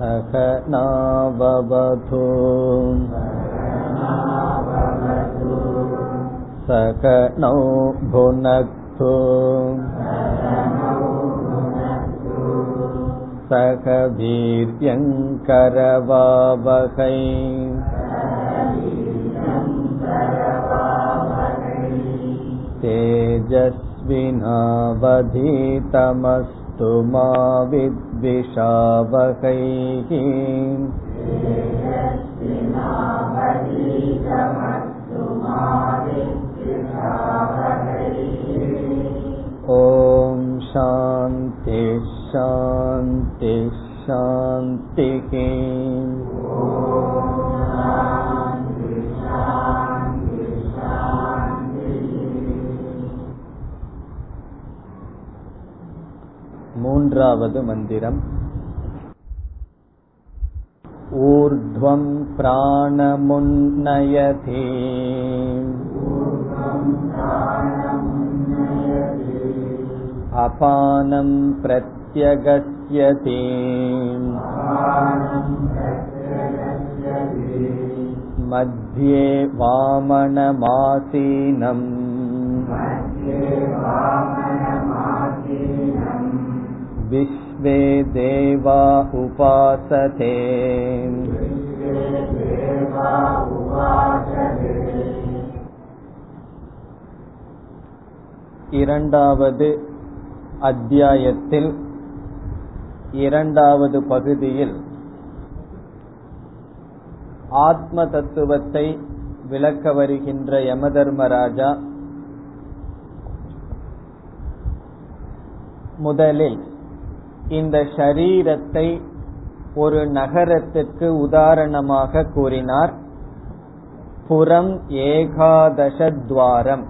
सकनाववधू सकनौ भुनक्तु। सक वीर्यङ्करवावहै तेजस्विनावधीतमस्तु मा विद्विषावहैः ॐ शान्ति शान्ति शान्तिः மூன்றாவது மந்திரம் ऊर्ध्वं प्राणमुन्नयति अपानं प्रत्यगस्यति मध्ये वामनमासीनम् विश्वे देवा उपासते இரண்டாவது அத்தியாயத்தில் இரண்டாவது பகுதியில் ஆத்ம தத்துவத்தை விளக்க வருகின்ற யமதர்மராஜா முதலில் இந்த ஷரீரத்தை ஒரு நகரத்திற்கு உதாரணமாக கூறினார். புறம் ஏகாதசத்வாரம்.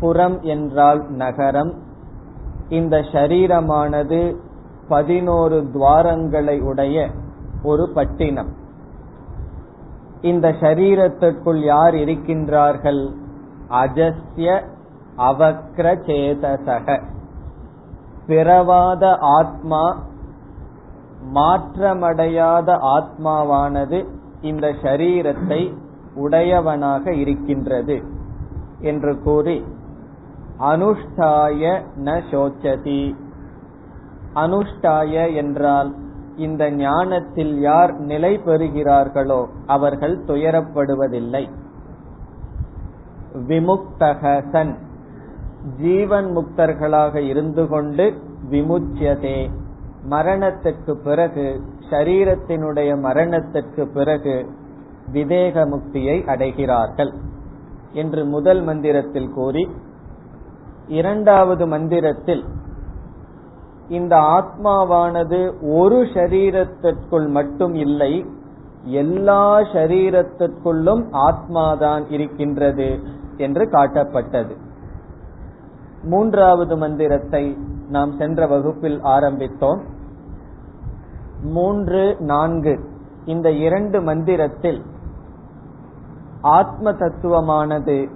புறம் என்றால் நகரம். இந்த ஷரீரமானது பதினோரு துவாரங்களை உடைய ஒரு பட்டினம். இந்த ஷரீரத்திற்குள் யார் இருக்கின்றார்கள்? அஜஸ்ய அவக்ரசேதசக. பிறவாத ஆத்மா மாற்றமடையாத ஆத்மாவானது இந்த ஷரீரத்தை உடையவனாக இருக்கின்றது என்று கூறி அனுஷ்டாய ந சோச்சதி. அனுஷ்டாய என்றால் இந்த ஞானத்தில் யார் நிலை பெறுகிறார்களோ அவர்கள் துயரப்படுவதில்லை. விமுக்தகசன் ஜீவன் முக்தர்களாக இருந்து கொண்டு விமுச்சியதே. மரணத்திற்கு பிறகு சரீரத்தினுடைய மரணத்திற்கு பிறகு விதேக முக்தியை அடைகிறார்கள் என்று முதல் மந்திரத்தில் கூறி இரண்டாவது மந்திரத்தில் இந்த ஆத்மாவானது ஒரு ஷரீரத்திற்குள் மட்டும் இல்லை எல்லா ஷரீரத்திற்குள்ளும் ஆத்மாதான் இருக்கின்றது என்று காட்டப்பட்டது. மூன்றாவது மந்திரத்தை நாம் சென்ற வகுப்பில் ஆரம்பித்தோம். மூன்று நான்கு. இந்த இரண்டு மந்திரத்தில் ஆத்ம தத்துவமானது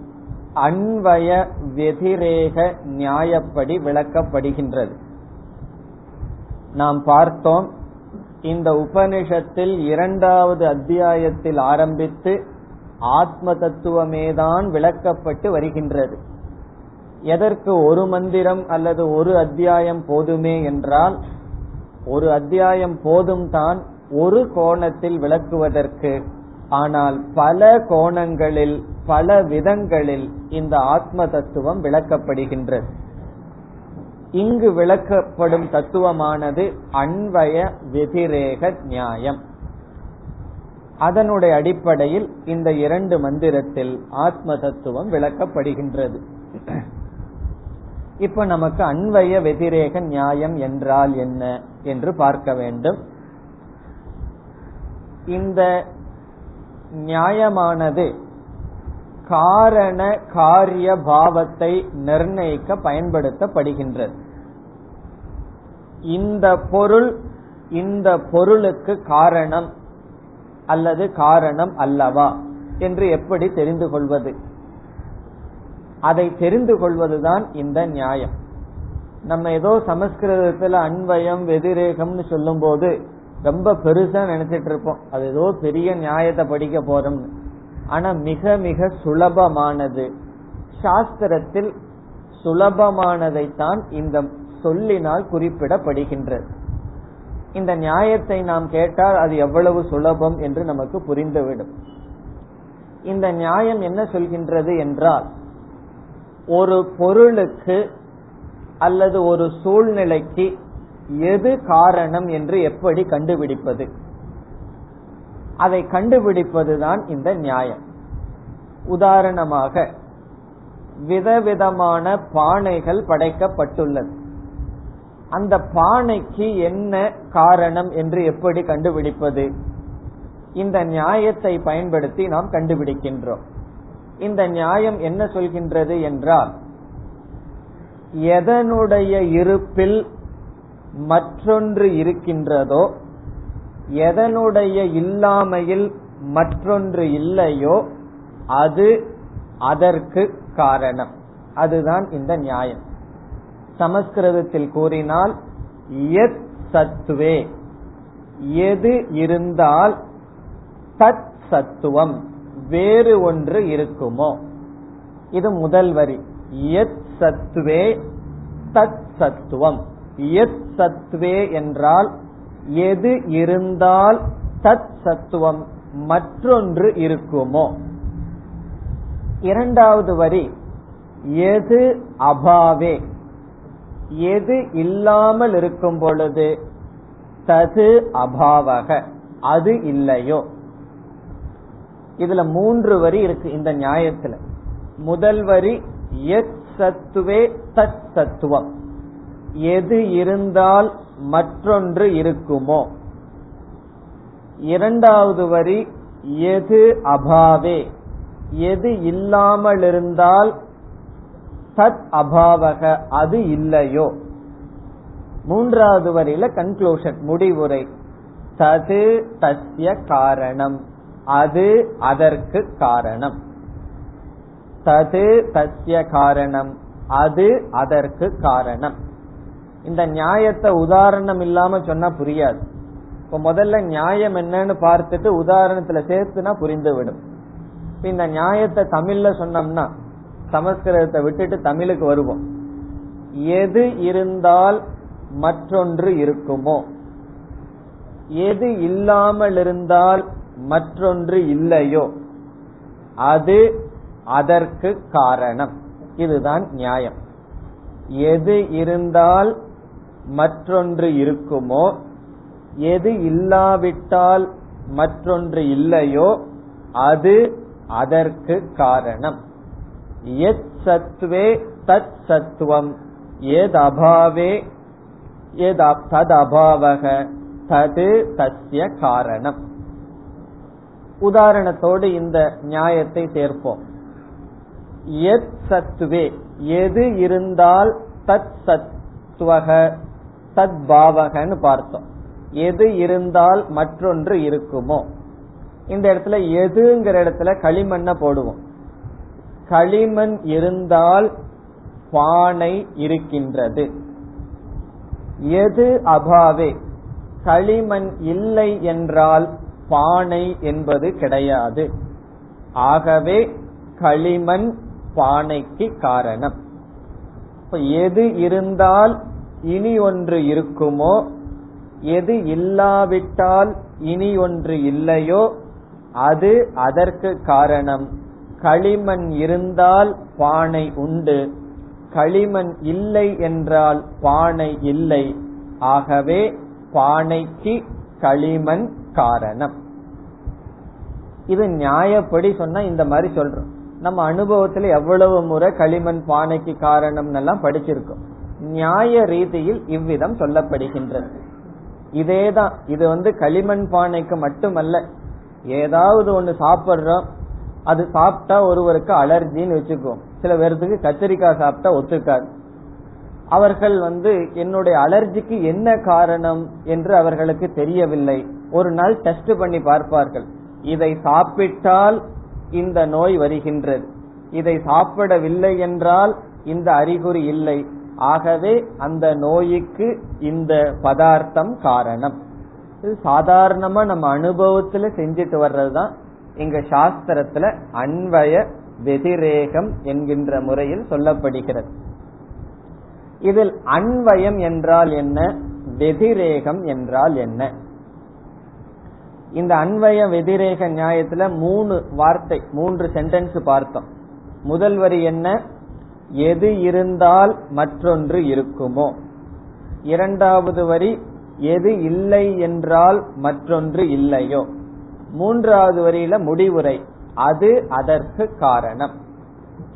அன்வய வெதிரேக நியாயப்படி விளக்கப்படுகின்றது. நாம் பார்த்தோம் இந்த உபனிஷத்தில் இரண்டாவது அத்தியாயத்தில் ஆரம்பித்து ஆத்ம தத்துவமேதான் விளக்கப்பட்டு வருகின்றது. எதற்கு ஒரு மந்திரம் அல்லது ஒரு அத்தியாயம் போதுமே என்றால் ஒரு அத்தியாயம் போதும் தான் ஒரு கோணத்தில் விளக்குவதற்கு. ஆனால் பல கோணங்களில் பல விதங்களில் இந்த ஆத்ம தத்துவம் விளக்கப்படுகின்றது. இங்கு விளக்கப்படும் தத்துவமானது அன்வய வெதிரேக நியாயம். அதனுடைய அடிப்படையில் இந்த இரண்டு மந்திரத்தில் ஆத்ம தத்துவம் விளக்கப்படுகின்றது. இப்ப நமக்கு அன்வய வெதிரேக நியாயம் என்றால் என்ன என்று பார்க்க வேண்டும். இந்த நியாயமானது காரண காரிய பாவத்தை நிர்ணயிக்க பயன்படுத்தப்படுகின்றது. இந்த பொருள் இந்த பொருளுக்கு காரணம் அல்லது காரணம் அல்லவா என்று எப்படி தெரிந்து கொள்வது? அதை தெரிந்து கொள்வதுதான் இந்த நியாயம். நம்ம ஏதோ சமஸ்கிருதத்துல அன்வயம் வெதிரேகம்னு சொல்லும் போது ரொம்ப பெருசா நினைச்சிட்டு இருப்போம் அது ஏதோ பெரிய நியாயத்தை படிக்க போறோம்னு. ஆனா மிக மிக சுலபமானது. சாஸ்திரத்தில் சுலபமானதைத்தான் இந்த சொல்லினால் குறிப்பிடப்படுகின்றது. இந்த நியாயத்தை நாம் கேட்டால் அது எவ்வளவு சுலபம் என்று நமக்கு புரிந்துவிடும். இந்த நியாயம் என்ன சொல்கின்றது என்றால் ஒரு பொருளுக்கு அல்லது ஒரு சூழ்நிலைக்கு எது காரணம் என்று எப்படி கண்டுபிடிப்பது? அதை கண்டுபிடிப்பதுதான் இந்த நியாயம். உதாரணமாக விதவிதமான பானைகள் படைக்கப்பட்டுள்ளது. அந்த பானைக்கு என்ன காரணம் என்று எப்படி கண்டுபிடிப்பது? இந்த நியாயத்தை பயன்படுத்தி நாம் கண்டுபிடிக்கின்றோம். இந்த நியாயம் என்ன சொல்கின்றது என்றால் எதனுடைய இருப்பில் மற்றொன்று இருக்கின்றதோ எதனுடைய இல்லாமையில் மற்றொன்று இல்லையோ அது அதற்கு காரணம். அதுதான் இந்த நியாயம். சமஸ்கிருதத்தில் கூறினால் எத் சத்துவே. எது இருந்தால் தத் சத்துவம். வேறு ஒன்று இருக்குமோ? இது முதல் வரி. எத் சத்துவே தத் சத்துவம். எத் சத்துவே என்றால் எது இருந்தால் தத் சத்துவம் மற்றொன்று இருக்குமோ? இரண்டாவது வரி. எது அபாவே? எது இல்லாமல் இருக்கும் பொழுது தது அபாவக? அது இல்லையோ? இதுல மூன்று வரி இருக்கு இந்த நியாயத்துல. முதல் வரி எத் சத்துவே தத் சத்துவம். எது இருந்தால் மற்றொன்று இருக்குமோ. இரண்டாவது வரி எது அபாவே. எது இல்லாமல் இருந்தால் தத் அபாவக அது இல்லையோ. மூன்றாவது வரியில கன்க்ளூஷன் முடிவுரை. தது தஸ்ய காரணம். அது அதற்கு காரணம். தது தஸ்ய காரணம். அது அதற்கு காரணம். இந்த நியாயத்தை உதாரணம் இல்லாம சொன்னா புரியாது. இப்ப முதல்ல நியாயம் என்னன்னு பார்த்துட்டு உதாரணத்துல சேர்த்துனா புரிந்துவிடும். இந்த நியாயத்தை தமிழ்ல சொன்னோம்னா சமஸ்கிருதத்தை விட்டுட்டு தமிழுக்கு வருவோம். எது இருந்தால் மற்றொன்று இருக்குமோ? எது இல்லாமல் இருந்தால் மற்றொன்று இல்லையோ? அது அதற்கு காரணம். இதுதான் நியாயம். எது இருந்தால் மற்றொன்று இருக்குமோ? எது இல்லாவிட்டால் மற்றொன்று இல்லையோ? அது அதற்கு காரணம். எத் சத்வே தத் சத்துவம் எத் அபாவே தத் அபாவக. தது தஸ்ய காரணம். உதாரணத்தோடு இந்த நியாயத்தை சேர்ப்போம். எத் சத்துவே எது இருந்தால் தத் சத்துவக தத் பாவகன்னு பார்த்தோம். எது இருந்தால் மற்றொன்று இருக்குமோ. இந்த இடத்துல எதுங்கிற இடத்துல களிமண்ண போடுவோம். களிமண் இருந்தால் பானை இருக்கின்றது. எது அபாவே களிமண் இல்லை என்றால் பானை என்பது கிடையாது. ஆகவே களிமண் பானைக்கு காரணம். எது இருந்தால் இனி ஒன்று இருக்குமோ எது இல்லாவிட்டால் இனி ஒன்று இல்லையோ அது அதற்கு காரணம். களிமண் இருந்தால் பானை உண்டு. களிமண் இல்லை என்றால் பானை இல்லை. ஆகவே பானைக்கு களிமண் காரணம். இது நியாயப்படி சொன்னா இந்த மாதிரி சொல்றோம். நம்ம அனுபவத்துல எவ்வளவு முறை களிமண் பானைக்கு காரணம் எல்லாம் படிச்சிருக்கோம். நியாய ரீதியில் இவ்விதம் சொல்லப்படுகின்றது. இதேதான் இது வந்து களிமண் பானைக்கு மட்டுமல்ல ஏதாவது ஒண்ணு சாப்பிடுறோம் அது சாப்பிட்டா ஒருவருக்கு அலர்ஜின்னு வச்சுக்கோ. சில பேர்த்துக்கு கத்திரிக்காய் சாப்பிட்டா ஒத்துக்காது. அவர்கள் வந்து என்னுடைய அலர்ஜிக்கு என்ன காரணம் என்று அவர்களுக்கு தெரியவில்லை. ஒரு நாள் டெஸ்ட் பண்ணி பார்ப்பார்கள். இதை சாப்பிட்டால் இந்த நோய் வருகின்றது. இதை சாப்பிடவில்லை என்றால் இந்த அறிகுறி இல்லை. ஆகவே அந்த நோய்க்கு இந்த பதார்த்தம் காரணம். இது சாதாரணமா நம்ம அனுபவத்துல செஞ்சுட்டு வர்றதுதான். இங்க சாஸ்திரத்துல அன்வய வெதிரேகம் என்கின்ற முறையில் சொல்லப்படுகிறது. இதில் அன்வயம் என்றால் என்ன? வெதிரேகம் என்றால் என்ன? இந்த அன்வய வெதிரேக நியாயத்துல மூணு வார்த்தை மூன்று சென்டென்ஸ் பார்த்தோம். முதல் வரி என்ன? எது இருந்தால் மற்றொன்று இருக்குமோ. இரண்டாவது வரி எது இல்லை என்றால் மற்றொன்று இல்லையோ. மூன்றாவது வரியில முடிவுரை அது அதற்கு காரணம்.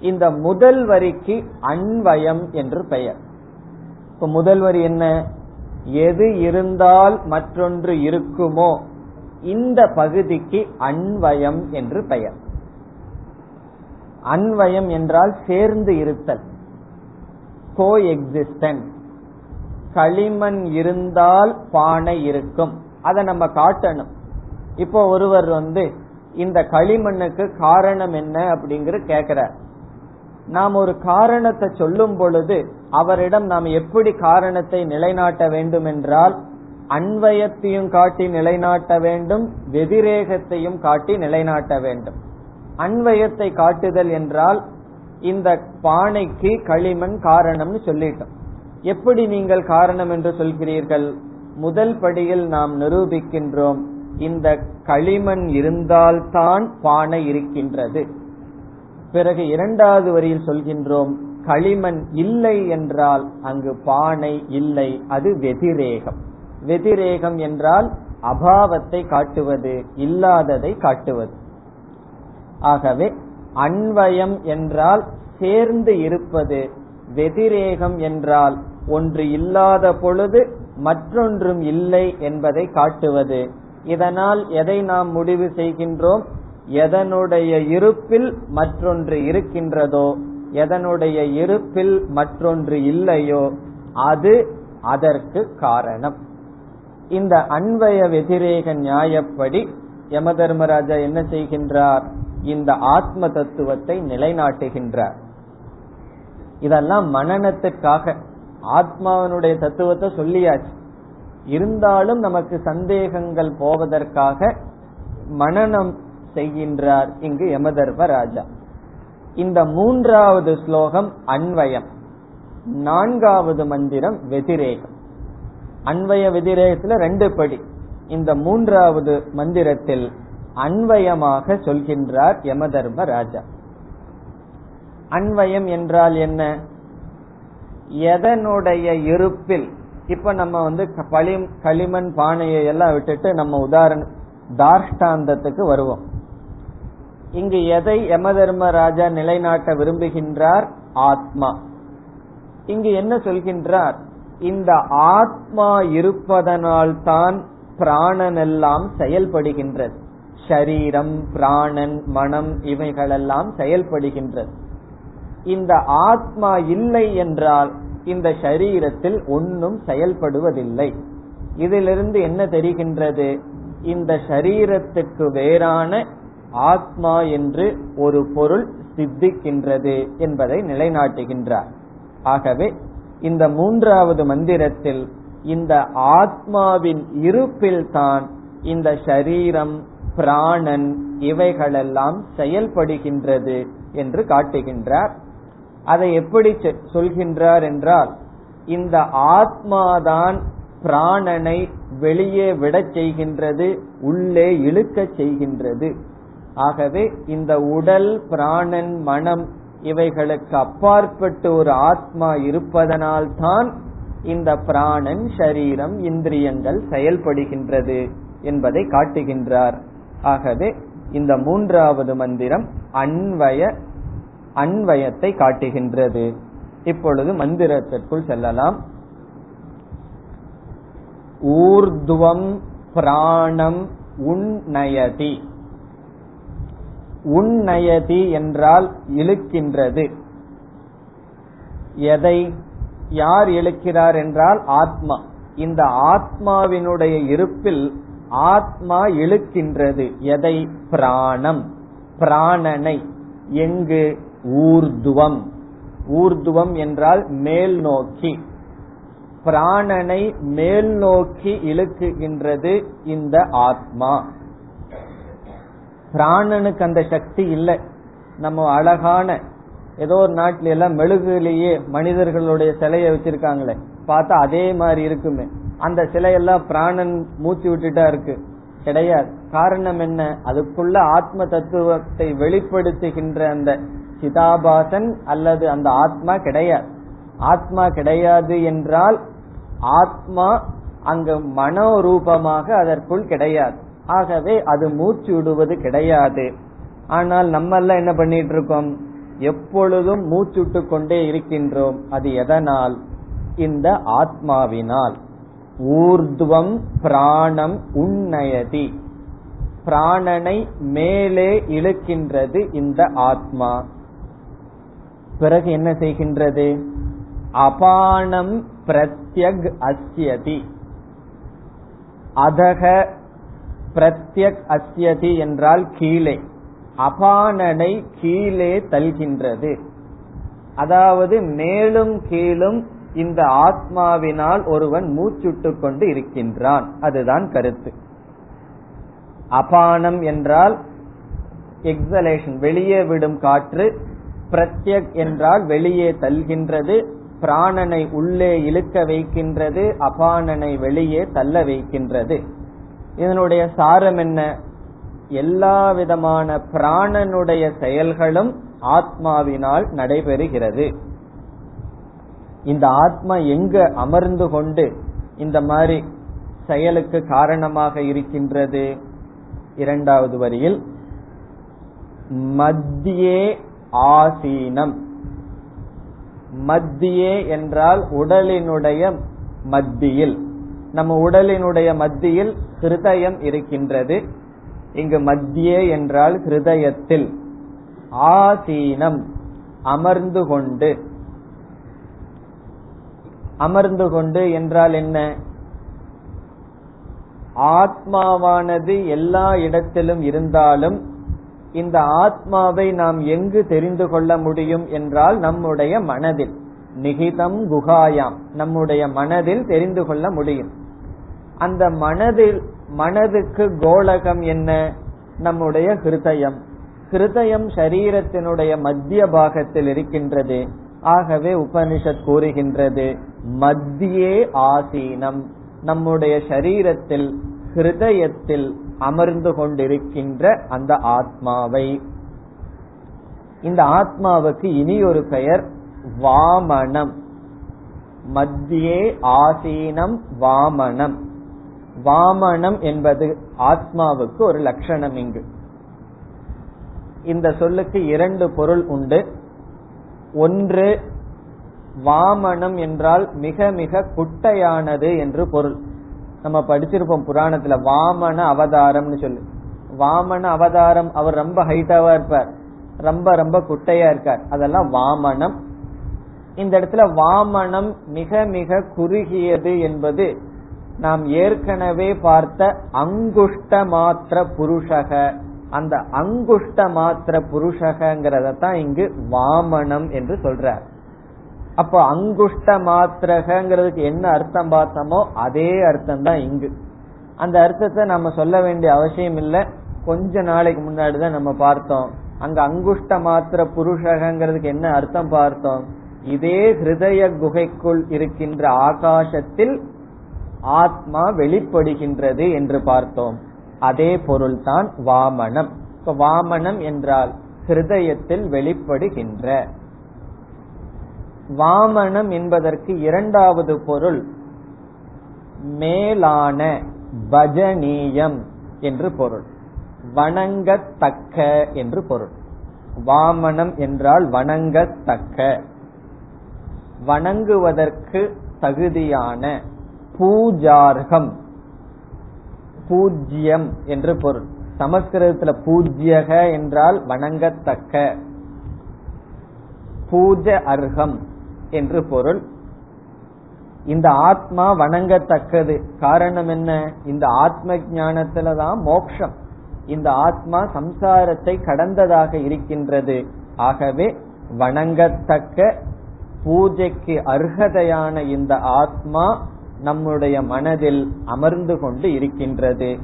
இந்த முதல் வரிக்கு அன்வயம் என்று பெயர். இப்ப முதல் வரி என்ன? எது இருந்தால் மற்றொன்று இருக்குமோ. இந்த பகுதிக்கு அன்வயம் என்று பெயர். அன்வயம் என்றால் சேர்ந்து இருத்தல். கோ எக்ஸிஸ்டன்ஸ் களிமண் இருந்தால் பானை இருக்கும். அதை நம்ம காட்டணும். இப்போ ஒருவர் வந்து இந்த களிமண்ணுக்கு காரணம் என்ன அப்படிங்கிற கேக்குறார். நாம் ஒரு காரணத்தை சொல்லும் பொழுது அவரிடம் நாம் எப்படி காரணத்தை நிலைநாட்ட வேண்டும் என்றால் அன்வயத்தையும் காட்டி நிலைநாட்ட வேண்டும் வெதிரேகத்தையும் காட்டி நிலைநாட்ட வேண்டும். அன்வயத்தை காட்டுதல் என்றால் இந்த பானைக்கு களிமண் காரணம்னு சொல்லிட்டோம். எப்படி நீங்கள் காரணம் என்று சொல்கிறீர்கள்? முதல் படியில் நாம் நிரூபிக்கின்றோம் இந்த களிமண் இருந்தால்தான் பானை இருக்கின்றது. பிறகு இரண்டாவது வரியில் சொல்கின்றோம் களிமண் இல்லை என்றால் அங்கு பானை இல்லை அது வெதிரேகம். வெதிரேகம் என்றால் அபாவத்தை காட்டுவது இல்லாததை காட்டுவது. ஆகவே அன்வயம் என்றால் சேர்ந்து இருப்பது வெதிரேகம் என்றால் ஒன்று இல்லாத பொழுது மற்றொன்றும் இல்லை என்பதை காட்டுவது. இதனால் எதை நாம் முடிவு செய்கின்றோம்? எதனுடைய இருப்பில் மற்றொன்று இருக்கின்றதோ எதனுடைய இருப்பில் மற்றொன்று இல்லையோ அது அதற்கு காரணம். இந்த அன்வய வெதிரேக நியாயப்படி யம தர்மராஜா என்ன செய்கின்றார்? இந்த ஆத்ம தத்துவத்தை நிலைநாட்டுகின்றார். இதெல்லாம் மனநத்துக்காக. ஆத்மாவனுடைய தத்துவத்தை சொல்லியாச்சு. இருந்தாலும் நமக்கு சந்தேகங்கள் போவதற்காக மனநம் செய்கின்றார் இங்கு யமதர்ம ராஜா இந்த மூன்றாவது ஸ்லோகம் அன்வயம் நான்காவது மந்திரம் வெதிரேகம். அன்வய வெதிரேகத்துல ரெண்டு படி. இந்த மூன்றாவது மந்திரத்தில் அன்வயமாக சொல்கின்றார் யமதர்ம ராஜா. அன்வயம் என்றால் என்ன? எதனுடைய இருப்பில் இப்ப நம்ம வந்து களிமண் பானையை எல்லாம் விட்டுட்டு நம்ம உதாரணம் தார்ஷ்டாந்தத்துக்கு வருவோம். இங்கு எதை யமதர்ம ராஜா நிலைநாட்ட விரும்புகின்றார்? ஆத்மா. இங்கு என்ன சொல்கின்றார்? இந்த ஆத்மா இருப்பதனால்தான் பிராணன் எல்லாம் செயல்படுகின்றது. சரீரம் பிராணன் மனம் இவைகளெல்லாம் செயல்படுகின்றது. இந்த ஆத்மா இல்லை என்றால் இந்த சரீரத்தில் ஒன்னும் செயல்படுவதில்லை. இதிலிருந்து என்ன தெரிகின்றது? இந்த சரீரத்துக்கு வேறான ஆத்மா என்று ஒரு பொருள் சித்திக்கின்றது என்பதை நிலைநாட்டுகின்றார். ஆகவே இந்த மூன்றாவது மந்திரத்தில் இந்த ஆத்மாவின் இருப்பில் தான் இந்த சரீரம் பிராணன் இவைகளெல்லாம் செயல்படுகின்றது என்று காட்டுகின்றார். அதை எப்படி சொல்கின்றார் என்றால் இந்த ஆத்மாதான் பிராணனை வெளியே விடச் செய்கின்றது உள்ளே இழுக்கச் செய்கின்றது. ஆகவே இந்த உடல் பிராணன் மனம் இவைகளுக்கு அப்பாற்பட்டு ஒரு ஆத்மா இருப்பதனால் தான் இந்த பிராணன் சரீரம் இந்திரியங்கள் செயல்படுகின்றது என்பதை காட்டுகின்றார். ஆகவே இந்த மூன்றாவது மந்திரம் அன்வய அன்வயத்தை காட்டுகின்றது. இப்பொழுது மந்திரத்திற்குள் செல்லலாம். ஊர்துவம் பிராணம் உன்னயதி உன்னயதி என்றால் இழுக்கின்றது. எதை? யார் இழுக்கிறார் என்றால் ஆத்மா. இந்த ஆத்மாவினுடைய இருப்பில் ஆத்மா இழுக்கின்றது. எதை? பிராணம். பிராணனை. எங்கு? ஊர்துவம். ஊர்துவம் என்றால் மேல் நோக்கி. பிராணனை மேல் நோக்கி இழுக்குகின்றது இந்த ஆத்மா. பிராணனுக்கு அந்த சக்தி இல்லை. நம்ம அழகான ஏதோ ஒரு நாட்டில எல்லாம் மெழுகுலேயே மனிதர்களுடைய சிலையை வச்சிருக்காங்களே. பார்த்தா அதே மாதிரி இருக்குமே. அந்த சிலையெல்லாம் பிராணன் மூச்சு விட்டுட்டா இருக்கு. கிடையாது. காரணம் என்ன? அதுக்குள்ள ஆத்ம தத்துவத்தை வெளிப்படுத்துகின்ற அந்த சிதாபாசன் அல்லது அந்த ஆத்மா கிடையாது. ஆத்மா கிடையாது என்றால் ஆத்மா அங்கு மனோரூபமாக அதற்குள் கிடையாது. ஆகவே அது மூச்சு விடுவது கிடையாது. ஆனால் நம்ம எல்லாம் என்ன பண்ணிட்டு இருக்கோம் எப்பொழுதும் மூச்சுட்டு கொண்டே இருக்கின்றோம். அது எதனால்? இந்த ஆத்மாவினால். ஊர்துவம் பிராணம் உன்னயதி பிராணனை மேலே இழுக்கின்றது இந்த ஆத்மா. பிறகு என்ன செய்கின்றது? அபானம் பிரத்யக் அஸ்யதி. அதக பிரத்யக் அஸ்யதி என்றால் கீழே. அபானனை கீழே தல்கின்றது அதாவது மேலும் கீழும் இந்த ஆத்மாவினால் ஒருவன் மூச்சுட்டு கொண்டு இருக்கின்றான். அதுதான் கருத்து. அபானம் என்றால் எக்ஸலேஷன் வெளியே விடும் காற்று. பிரத்யக் என்றால் வெளியே தல்கின்றது பிராணனை உள்ளே இழுக்க வைக்கின்றது. அபானனை வெளியே தள்ள வைக்கின்றது. இதனுடைய சாரம் என்ன? எல்லா விதமான பிராணனுடைய செயல்களும் ஆத்மாவினால் நடைபெறுகிறது. இந்த ஆத்மா எங்க அமர்ந்து கொண்டு இந்த மாதிரி செயலுக்கு காரணமாக இருக்கின்றது? இரண்டாவது வரியில் மத்தியே ஆசீனம். மத்தியே என்றால் உடலினுடைய மத்தியில். நம்ம உடலினுடைய மத்தியில் ஹிருதயம் இருக்கின்றது. இங்கு மத்தியே என்றால் ஹிருதயத்தில். ஆசீனம் அமர்ந்து கொண்டு. அமர்ந்து கொண்டு என்றால் என்ன? ஆத்மாவானது எல்லா இடத்திலும் இருந்தாலும் இந்த ஆத்மாவை நாம் எங்கு தெரிந்து கொள்ள முடியும் என்றால் நம்முடைய மனதில். நிகிதம் குகாயாம் நம்முடைய மனதில் தெரிந்து கொள்ள முடியும். அந்த மனதில் மனதுக்கு கோலகம் என்ன? நம்முடைய ஹிருதயம். ஹிருதயம் சரீரத்தினுடைய மத்திய பாகத்தில் இருக்கின்றது. ஆகவே உபனிஷத் கூறுகின்றது மத்தியே ஆசீனம். நம்முடைய சரீரத்தில் ஹிருதயத்தில் அமர்ந்து கொண்டிருக்கின்ற அந்த ஆத்மாவை. இந்த ஆத்மாவுக்கு இனி ஒரு பெயர் வாமனம். மத்தியே ஆசீனம் வாமனம். வாமனம் என்பது ஆத்மாவுக்கு ஒரு லட்சணம் இங்கு. இந்த சொல்லுக்கு இரண்டு பொருள் உண்டு. ஒன்று வாமனம் என்றால் மிக மிக குட்டையானது என்று பொருள். நம்ம படிச்சிருப்போம் புராணத்துல வாமன அவதாரம்னு சொல்லு. வாமன அவதாரம் அவர் ரொம்ப ஹைட்டாவா இருப்பார். ரொம்ப ரொம்ப குட்டையா இருக்கார். அதெல்லாம் வாமனம். இந்த இடத்துல வாமனம் மிக மிக குறுகியது என்பது நாம் ஏற்கனவே பார்த்த அங்குஷ்ட மாத்திர புருஷக. அந்த அங்குஷ்ட மாத்திர புருஷகங்கிறத தான் இங்கு வாமனம் என்று சொல்றார். அப்போ அங்குஷ்ட மாத்திரகங்கிறதுக்கு என்ன அர்த்தம் பார்த்தோமோ அதே அர்த்தம் தான் இங்கு. அந்த அர்த்தத்தை நம்ம சொல்ல வேண்டிய அவசியம் இல்லை. கொஞ்ச நாளைக்கு முன்னாடி தான் நம்ம பார்த்தோம். அங்க அங்குஷ்ட மாத்திர புருஷகங்கிறதுக்கு என்ன அர்த்தம் பார்த்தோம்? இதே ஹிருதய குகைக்குள் இருக்கின்ற ஆகாசத்தில் ஆத்மா வெளிப்படுகின்றது என்று பார்த்தோம். அதே பொருள்தான் வாமனம். இப்ப வாமனம் என்றால் ஹிருதயத்தில் வெளிப்படுகின்ற. வாமனம் என்பதற்கு இரண்டாவது பொருள் மேலான பஜனீயம் என்று பொருள். வணங்கத்தக்க என்று பொருள். வாமனம் என்றால் வணங்கத்தக்க. வணங்குவதற்கு தகுதியான பூஜார்கம். பூஜ்யம் என்று பொருள். சமஸ்கிருதத்துல பூஜ்யக என்றால் வணங்கத்தக்க. பூஜ அர்ஹம் என்று பொருள். இந்த ஆத்மா வணங்கத்தக்கது. காரணம் என்ன? இந்த ஆத்ம ஞானத்துல தான் மோக்ஷம். இந்த ஆத்மா சம்சாரத்தை கடந்ததாக இருக்கின்றது. ஆகவே வணங்கத்தக்க பூஜைக்கு அர்ஹதையான இந்த ஆத்மா நம்முடைய மனதில் அமர்ந்து கொண்டு இருக்கின்றது.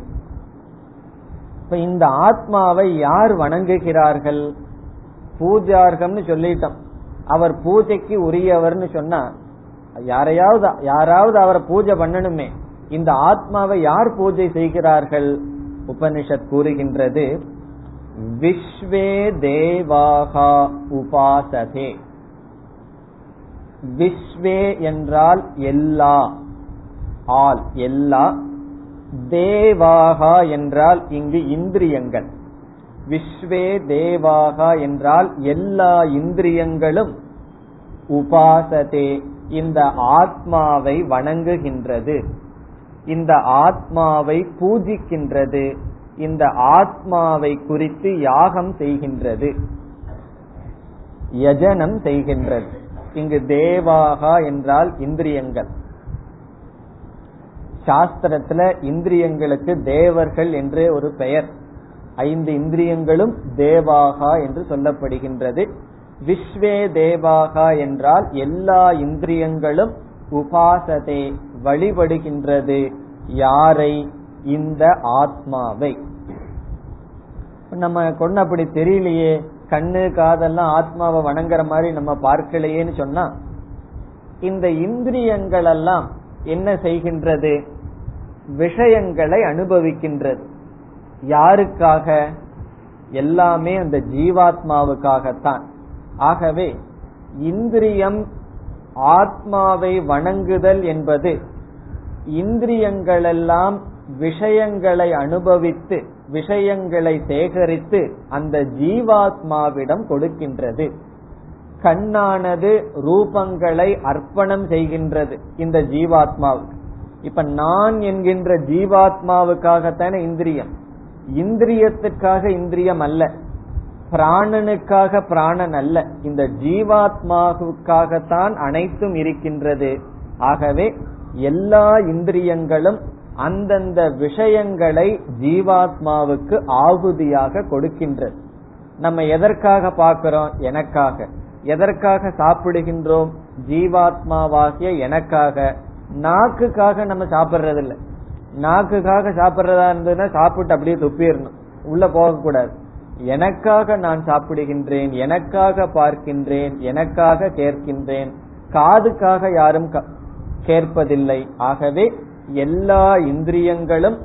இப்ப இந்த ஆத்மாவை யார் வணங்குகிறார்கள்? பூஜார்கம்னு சொல்லிட்டோம். அவர் பூஜைக்கு உரியவர்னு சொன்னா யாரையாவது யாராவது அவரை பூஜை பண்ணணுமே. இந்த ஆத்மாவை யார் பூஜை செய்கிறார்கள்? உபனிஷத் கூறுகின்றது விஸ்வே தேவாகா உபாசதே. விஸ்வே என்றால் எல்லா. ஆல் எல்லா தேவாகா என்றால் இங்கு இந்திரியங்கள். விஸ்வே தேவாகா என்றால் எல்லா இந்திரியங்களும் உபாசதே. இந்த ஆத்மாவை வணங்குகின்றது. இந்த ஆத்மாவை பூஜிக்கின்றது. இந்த ஆத்மாவை குறித்து யாகம் செய்கின்றது. யஜனம் செய்கின்றது. இங்கு தேவாகா என்றால் இந்திரியங்கள். சாஸ்திரத்துல இந்திரியங்களுக்கு தேவர்கள் என்று ஒரு பெயர். ஐந்து இந்திரியங்களும் தேவாகா என்று சொல்லப்படுகின்றது. விஸ்வே தேவாகா என்றால் எல்லா இந்திரியங்களும் உபாசதே வழிபடுகின்றது. யாரை? இந்த ஆத்மாவை. நம்ம கொண்டு அப்படி தெரியலையே. கண்ணு காதெல்லாம் ஆத்மாவை வணங்குற மாதிரி நம்ம பார்க்கலையேன்னு சொன்னா இந்த இந்திரியங்கள் எல்லாம் என்ன செய்கின்றது? விஷயங்களை அனுபவிக்கின்றது. யாருக்காக? எல்லாமே அந்த ஜீவாத்மாவுக்காகத்தான். ஆகவே இந்திரியம் ஆத்மாவை வணங்குதல் என்பது இந்திரியங்களெல்லாம் விஷயங்களை அனுபவித்து விஷயங்களை சேகரித்து அந்த ஜீவாத்மாவிடம் கொடுக்கின்றது. கண்ணானது ரூபங்களை அர்ப்பணம் செய்கின்றது இந்த ஜீவாத்மாவுக்கு. இப்ப நான் என்கின்ற ஜீவாத்மாவுக்காகத்தானே இந்திரியம். இந்திரியத்துக்காக இந்திரியம் அல்ல. பிராணனுக்காக பிராணன் அல்ல. இந்த ஜீவாத்மாவுக்காகத்தான் அனைத்தும் இருக்கின்றது. ஆகவே எல்லா இந்திரியங்களும் அந்தந்த விஷயங்களை ஜீவாத்மாவுக்கு ஆகுதியாக கொடுக்கின்றது. நம்ம எதற்காக பார்க்கிறோம்? எனக்காக. எதற்காக சாப்பிடுகின்றோம்? ஜீவாத்மாவாகிய எனக்காக. நாக்குக்காக நம்ம சாப்பிடுறதில்ல. நாக்குக்காக சாப்பிடுறதா இருந்ததுன்னா சாப்பிட்டு அப்படியே துப்பிடணும். உள்ள போகக்கூடாது. எனக்காக நான் சாப்பிடுகின்றேன் எனக்காக பார்க்கின்றேன் எனக்காக கேட்கின்றேன் காதுக்காக யாரும் கேட்பதில்லை. ஆகவே எல்லா இந்திரியங்களும்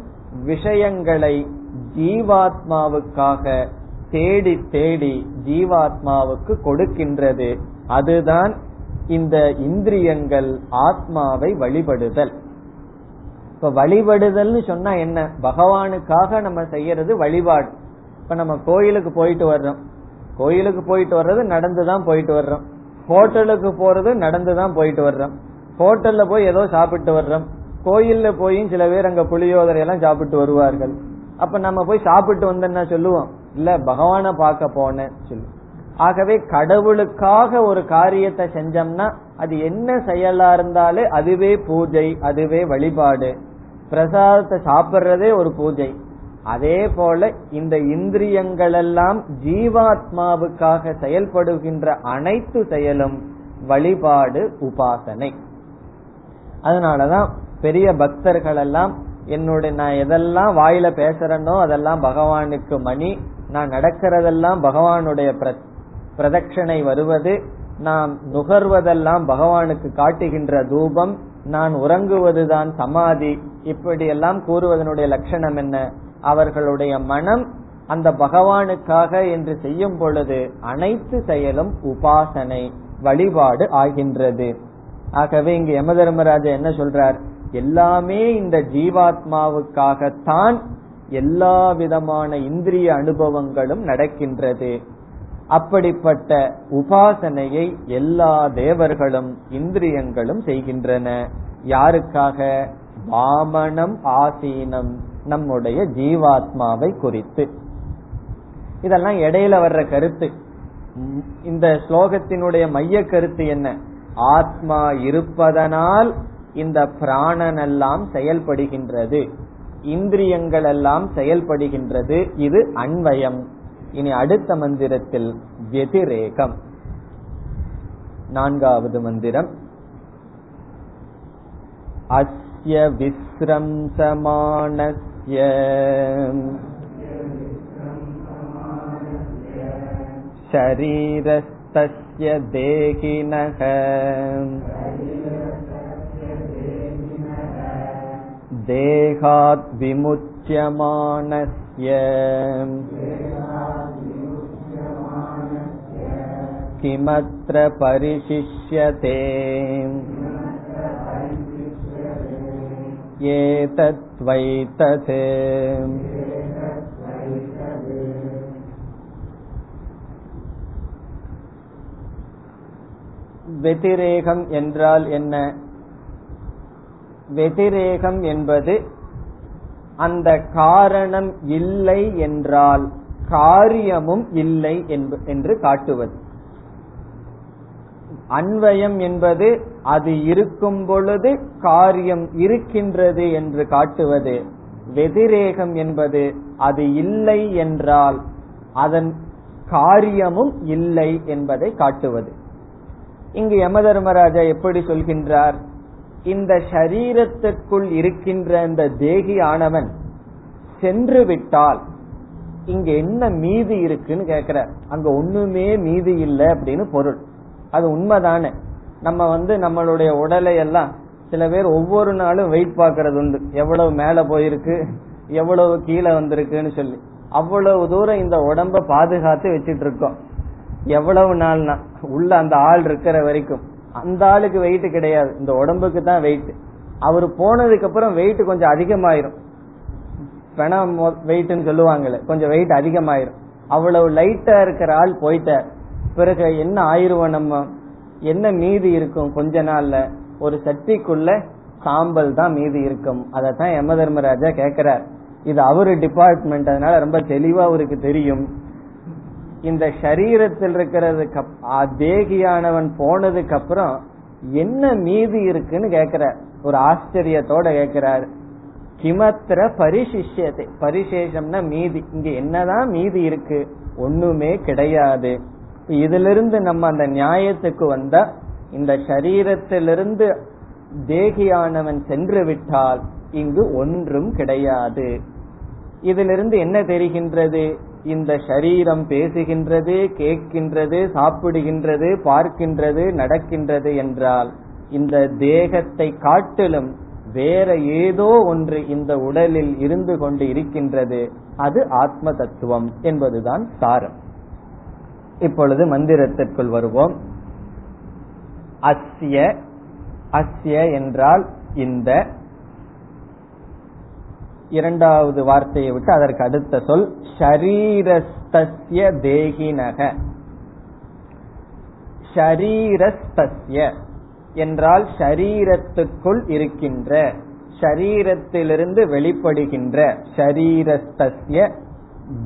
விஷயங்களை ஜீவாத்மாவுக்காக தேடி தேடி ஜீவாத்மாவுக்கு கொடுக்கின்றது. அதுதான் இந்த இந்திரியங்கள் ஆத்மாவை வழிபடுதல். இப்ப வழிபடுதல்னு சொன்னா என்ன? பகவானுக்காக நம்ம செய்யறது வழிபாடு. இப்ப நம்ம கோயிலுக்கு போயிட்டு வர்றோம். கோயிலுக்கு போயிட்டு வர்றது நடந்துதான் போயிட்டு வர்றோம். ஹோட்டலுக்கு போறது நடந்துதான் போயிட்டு வர்றோம். ஹோட்டல்ல போய் ஏதோ சாப்பிட்டு வர்றோம். கோயில்ல போயும் சில பேர் அங்க புளியோதரை எல்லாம் சாப்பிட்டு வருவார்கள். அப்ப நம்ம போய் சாப்பிட்டு வந்தோம்னா சொல்லுவோம் இல்ல பகவான பார்க்க போனேன் சொல்லு. ஆகவே கடவுளுக்காக ஒரு காரியத்தை செஞ்சோம்னா அது என்ன செயலா இருந்தாலே அதுவே பூஜை அதுவே வழிபாடு. பிரசாதத்தை சாப்பிடுறதே ஒரு பூஜை. அதே போல இந்த இந்திரியங்கள் எல்லாம் ஜீவாத்மாவுக்காக செயல்படுகின்ற அனைத்து செயலும் வழிபாடு உபாசனை. அதனாலதான் பெரிய பக்தர்கள் எல்லாம் என்னுடைய நான் எதெல்லாம் வாயில பேசுறேனோ அதெல்லாம் பகவானுக்கு மணி நான் நடக்கிறதெல்லாம் பகவானுடைய பிரதட்சணை வருவது நாம் நுகர்வதெல்லாம் பகவானுக்கு காட்டுகின்ற தூபம் நான் உறங்குவதுதான் சமாதி. இப்படி எல்லாம் கூறுவதனுடைய லட்சணம் என்ன? அவர்களுடைய மனம் அந்த பகவானுக்காக என்று செய்யும் பொழுது அனைத்து செயலும் உபாசனை வழிபாடு ஆகின்றது. ஆகவே இங்கு யம தர்மராஜா என்ன சொல்றார்? எல்லாமே இந்த ஜீவாத்மாவுக்காகத்தான் எல்லா விதமான இந்திரிய அனுபவங்களும் நடக்கின்றது. அப்படிப்பட்ட உபாசனையை எல்லா தேவர்களும் இந்திரியங்களும் செய்கின்றன. யாருக்காக? வாமனம் ஆசீனம் நம்முடைய ஜீவாத்மாவை குறித்து. இதெல்லாம் இடையில வர்ற கருத்து. இந்த ஸ்லோகத்தினுடைய மைய கருத்து என்ன? ஆத்மா இருப்பதனால் இந்த பிராணன் எல்லாம் செயல்படுகின்றது. இந்திரியங்கள் எல்லாம் செயல்படுகின்றது இது அன்வயம் இனி அடுத்த மந்திரத்தில் வெதிரேகம் நான்காவது மந்திரம் अस्य विस्रंसमाणस्य शरीरस्तस्य देहिनः देहात् विमुच्यमानस्य किमत्र परिशिष्यते एतद्वैतत् வெதிரேகம் என்றால் என்ன வெதிரேகம் என்பது அந்த காரணம் இல்லை என்றால் காரியமும் இல்லை என்று காட்டுவது. அன்வயம் என்பது அது இருக்கும் பொழுது காரியம் இருக்கின்றது என்று காட்டுவது. வெதிரேகம் என்பது அது இல்லை என்றால் அதன் காரியமும் இல்லை என்பதை காட்டுவது. இங்கு யமதர்மராஜா எப்படி சொல்கின்றார்? இந்த சரீரத்திற்குள் இருக்கின்ற இந்த தேகி ஆனவன் சென்று விட்டால் இங்க என்ன மீதி இருக்குன்னு கேக்குறார் அங்க ஒண்ணுமே மீதி இல்லை அப்படின்னு பொருள். அது உண்மைதானே. நம்ம வந்து நம்மளுடைய உடலை எல்லாம் சில பேர் ஒவ்வொரு நாளும் வெயிட் பாக்குறது உண்டு. எவ்வளவு மேல போயிருக்கு எவ்வளவு கீழே வந்திருக்குன்னு சொல்லி. அவ்வளவு தூரம் இந்த உடம்ப பாதுகாத்து வச்சிட்டு இருக்கோம். எவ்வளவு நாள்னா உள்ள அந்த ஆள் இருக்கிற வரைக்கும். அந்த ஆளுக்கு வெயிட் கிடையாது. இந்த உடம்புக்கு தான் வெயிட் அவர் போனதுக்கு அப்புறம் வெயிட் கொஞ்சம் அதிகமாயிரும். பெணம் வெயிட்னு சொல்லுவாங்கல்ல கொஞ்சம் வெயிட் அதிகமாயிரும். அவ்வளவு லைட்டா இருக்கிற ஆள் போயிட்டார். பிறகு என்ன ஆயிருவோம் நம்ம? என்ன மீதி இருக்கும் கொஞ்ச நாள்ல? ஒரு சட்டிக்குள்ள சாம்பல் தான் மீதி இருக்கும். அதத்தான் யம தர்மராஜா கேக்குறார். இது அவரு டிபார்ட்மெண்ட் அதனால ரொம்ப தெளிவா அவருக்கு தெரியும். இந்த சரீரத்தில் இருக்கிறது தேகியானவன் போனதுக்கு அப்புறம் என்ன மீதி இருக்குன்னு கேக்குறார் ஒரு ஆச்சரியத்தோட கேக்குறார். கிமத்திர பரிசிஷ்யத்தை பரிசேஷம்னா மீதி. இங்க என்னதான் மீதி இருக்கு? ஒண்ணுமே கிடையாது. இதிலிருந்து நம்ம அந்த நியாயத்துக்கு வந்தா இந்த சரீரத்திலிருந்து தேகியானவன் சென்று விட்டால் இங்கு ஒன்றும் கிடையாது. இதிலிருந்து என்ன தெரிகின்றது? இந்த சரீரம் பேசுகின்றது கேட்கின்றது சாப்பிடுகின்றது பார்க்கின்றது நடக்கின்றது என்றால் இந்த தேகத்தை காட்டிலும் வேற ஏதோ ஒன்று இந்த உடலில் இருந்து கொண்டு இருக்கின்றது. அது ஆத்ம தத்துவம் என்பதுதான் சாரம். இப்பொழுது மந்திரத்திற்குள் வருவோம். அஸ்ய அஸ்ய என்றால் இந்த இரண்டாவது வார்த்தையை விட்டு அதற்கு அடுத்த சொல் ஷரீரஸ்தஸ்ய தேகினக. ஷரீரஸ்தஸ்ய என்றால் ஷரீரத்துக்குள் இருக்கின்ற ஷரீரத்திலிருந்து வெளிப்படுகின்ற ஷரீரஸ்தஸ்ய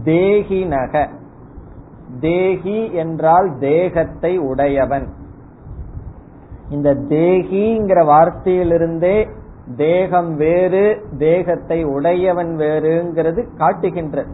தேகினக. தேகி என்றால் தேகத்தை உடையவன். இந்த தேகிங்கிற வார்த்தையிலிருந்தே தேகம் வேறு தேகத்தை உடையவன் வேறுங்கிறது காட்டுகின்ற.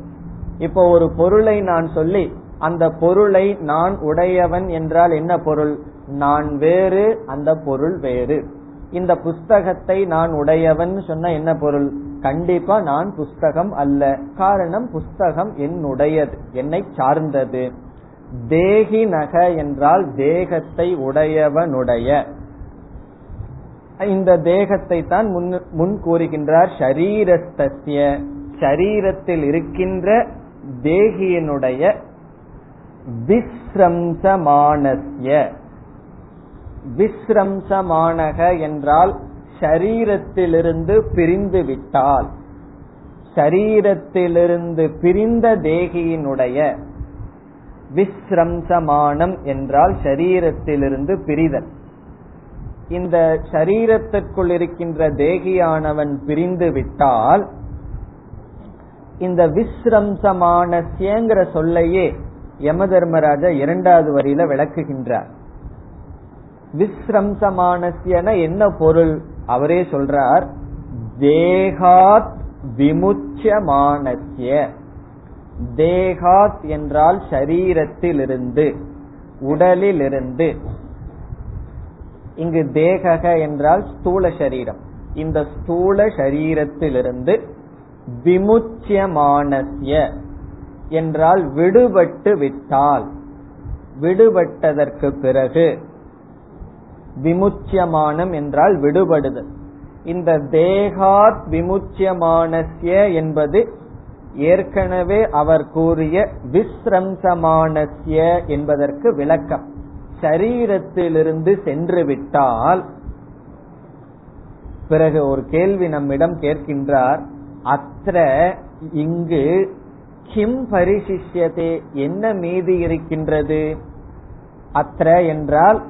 இப்போ ஒரு பொருளை நான் சொல்லி அந்த பொருளை நான் உடையவன் என்றால் என்ன பொருள்? நான் வேறு அந்த பொருள் வேறு. இந்த புஸ்தகத்தை நான் உடையவன் சொன்ன என்ன பொருள்? கண்டிப்பா நான் புஸ்தகம் அல்ல. காரணம் புஸ்தகம் என்னுடையது என்னை சார்ந்தது. தேகி நக என்றால் தேகத்தை உடையவனுடைய. இந்த தேகத்தை தான் முன் கூறுகின்றார் ஷரீரஸ்திய ஷரீரத்தில் இருக்கின்ற தேகியனுடைய விஸ்ரம்சமானஸ்ய. விஸ்ரம்சமானக என்றால் ஷரீரத்திலிருந்து பிரிந்து விட்டால் ஷரீரத்திலிருந்து பிரிந்த தேகியினுடைய விஸ்ரம்சமானம் என்றால் ஷரீரத்திலிருந்து பிரிதல். இந்த சரீரத்திற்குள் இருக்கின்ற தேகியானவன் பிரிந்து விட்டால் இந்த விஸ்ரம்சமானஸ்யங்கிற சொல்லையே யம தர்மராஜா இரண்டாவது வரியில விளக்குகின்றார். விஸ்ரம்சமானசியன என்ன பொருள்? அவரே சொல்றார் தேகாத் விமுச்சமானஸ்ய தேகாத் என்றால் சரீரத்திலிருந்து உடலிலிருந்து. இங்கு தேகக என்றால் ஸ்தூல சரீரம். இந்த ஸ்தூல சரீரத்திலிருந்து விமுச்சியமானஸ்ய என்றால் விடுபட்டு விட்டால். விடுபட்டதற்கு பிறகு விமுச்சியமானம் என்றால் விடுபடுதல் இந்த தேகாத் விமுச்சியமானஸ்ய என்பது ஏற்கனவே அவர் கூறிய விஸ்ரம்சமானஸ்ய என்பதற்கு விளக்கம். சரீரத்திலிருந்து சென்று விட்டால் பிறகு ஒரு கேள்வி நம்மிடம் கேட்கின்றார் அத்த இங்கு கிம் பரிசிஷ்யதே என்ன மீதி இருக்கின்றது? அத்த என்றால்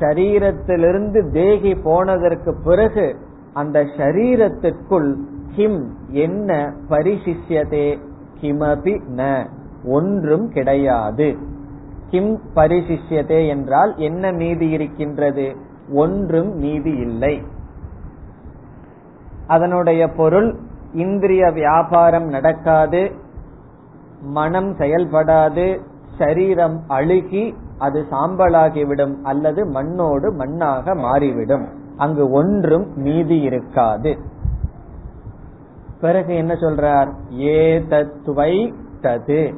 சரீரத்திலிருந்து தேகி போனதற்கு பிறகு அந்த சரீரத்திற்குள் கிம் என்ன பரிசிஷ்யதே? கிமபி ந. ஒன்றும் கிடையாது. கிம் பரிசிஷ்யதே என்றால் என்ன மீதி இருக்கின்றது? ஒன்றும் மீதி இல்லை. அதனுடைய பொருள் இந்திரிய வியாபாரம் நடக்காது மனம் செயல்படாது சரீரம் அழுகி அது சாம்பலாகிவிடும் அல்லது மண்ணோடு மண்ணாக மாறிவிடும். அங்கு ஒன்றும் மீதி இருக்காது. பிறகு என்ன சொல்றார்? ஏ தத்துவை தது.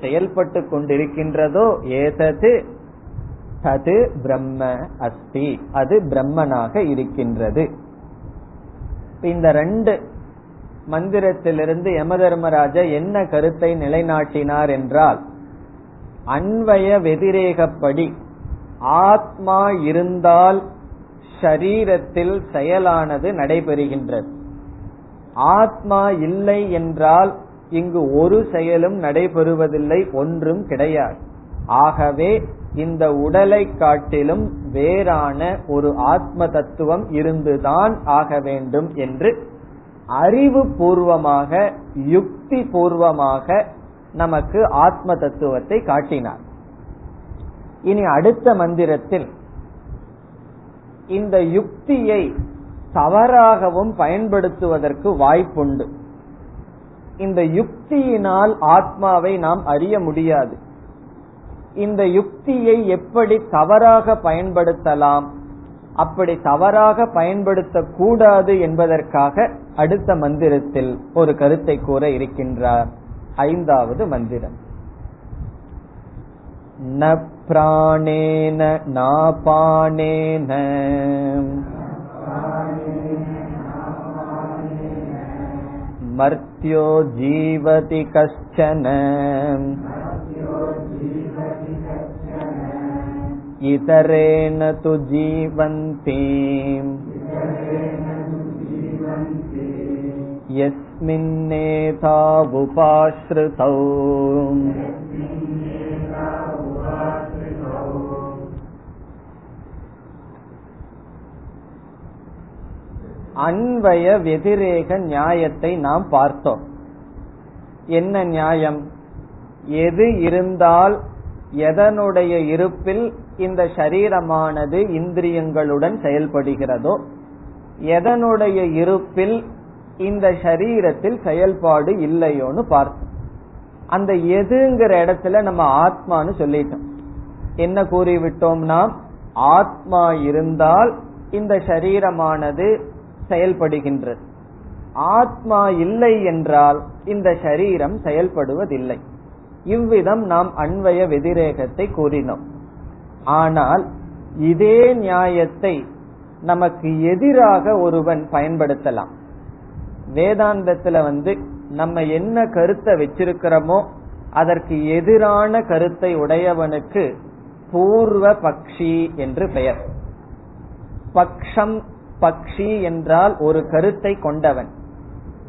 செயல்பட்டு கொண்டிருக்கின்றதோ ஏதது? தது பிரம்ம அஸ்தி. அது பிரம்மனாக இருக்கின்றது. இந்த ரெண்டு மந்திரத்திலிருந்து யமதர்மராஜா என்ன கருத்தை நிலைநாட்டினார் என்றால் அன்வய வெதிரேகப்படி ஆத்மா இருந்தால் ஷரீரத்தில் செயலானது நடைபெறுகின்றது. ஆத்மா இல்லை என்றால் இங்கு ஒரு செயலும் நடைபெறுவதில்லை ஒன்றும் கிடையாது. ஆகவே இந்த உடலை காட்டிலும் வேறான ஒரு ஆத்ம தத்துவம் இருந்துதான் ஆக வேண்டும் என்று அறிவு பூர்வமாக யுக்தி பூர்வமாக நமக்கு ஆத்ம தத்துவத்தை காட்டினார். இனி அடுத்த மந்திரத்தில் இந்த யுக்தியை தவறாகவும் பயன்படுத்துவதற்கு வாய்ப்புண்டு. இந்த யுக்தியினால் ஆத்மாவை நாம் அறிய முடியாது. இந்த யுக்தியை எப்படி தவறாக பயன்படுத்தலாம் அப்படி தவறாக பயன்படுத்தக் கூடாது என்பதற்காக அடுத்த மந்திரத்தில் ஒரு கருத்தை கூற இருக்கின்றார். ஐந்தாவது மந்திரம். ந பிராணேன நாபானேன मर्त्यो जीवति कश्चन इतरेण तु जीवन्ति यस्मिन्नेतावुपाश्रितौ அன்வய வெதிரேக நியாயத்தை நாம் பார்த்தோம். என்ன நியாயம்? எது இருந்தால் எதனுடைய இருப்பில் இந்த சரீரமானது இந்திரியங்களுடன் செயல்படுகிறதோ எதனுடைய இருப்பில் இந்த சரீரத்தில் செயல்பாடு இல்லையோன்னு பார்த்தோம். அந்த எதுங்கிற இடத்துல நம்ம ஆத்மான்னு சொல்லிட்டோம். என்ன கூறிவிட்டோம்னா ஆத்மா இருந்தால் இந்த சரீரமானது செயல்படுகின்றது ஆத்மா இல்லை என்றால் இந்த சரீரம் செயல்படுவதில்லை. இவ்விதம் நாம் அன்வய வெதிரேகத்தை கூறினோம். ஆனால் இதே நியாயத்தை நமக்கு எதிராக ஒருவன் பயன்படுத்தலாம். வேதாந்தத்துல வந்து நம்ம என்ன கருத்தை வச்சிருக்கிறோமோ அதற்கு எதிரான கருத்தை உடையவனுக்கு பூர்வ பக்ஷி என்று பெயர். பக்ஷம் பக்ஷி என்றால் ஒரு கருத்தை கொண்டவன்.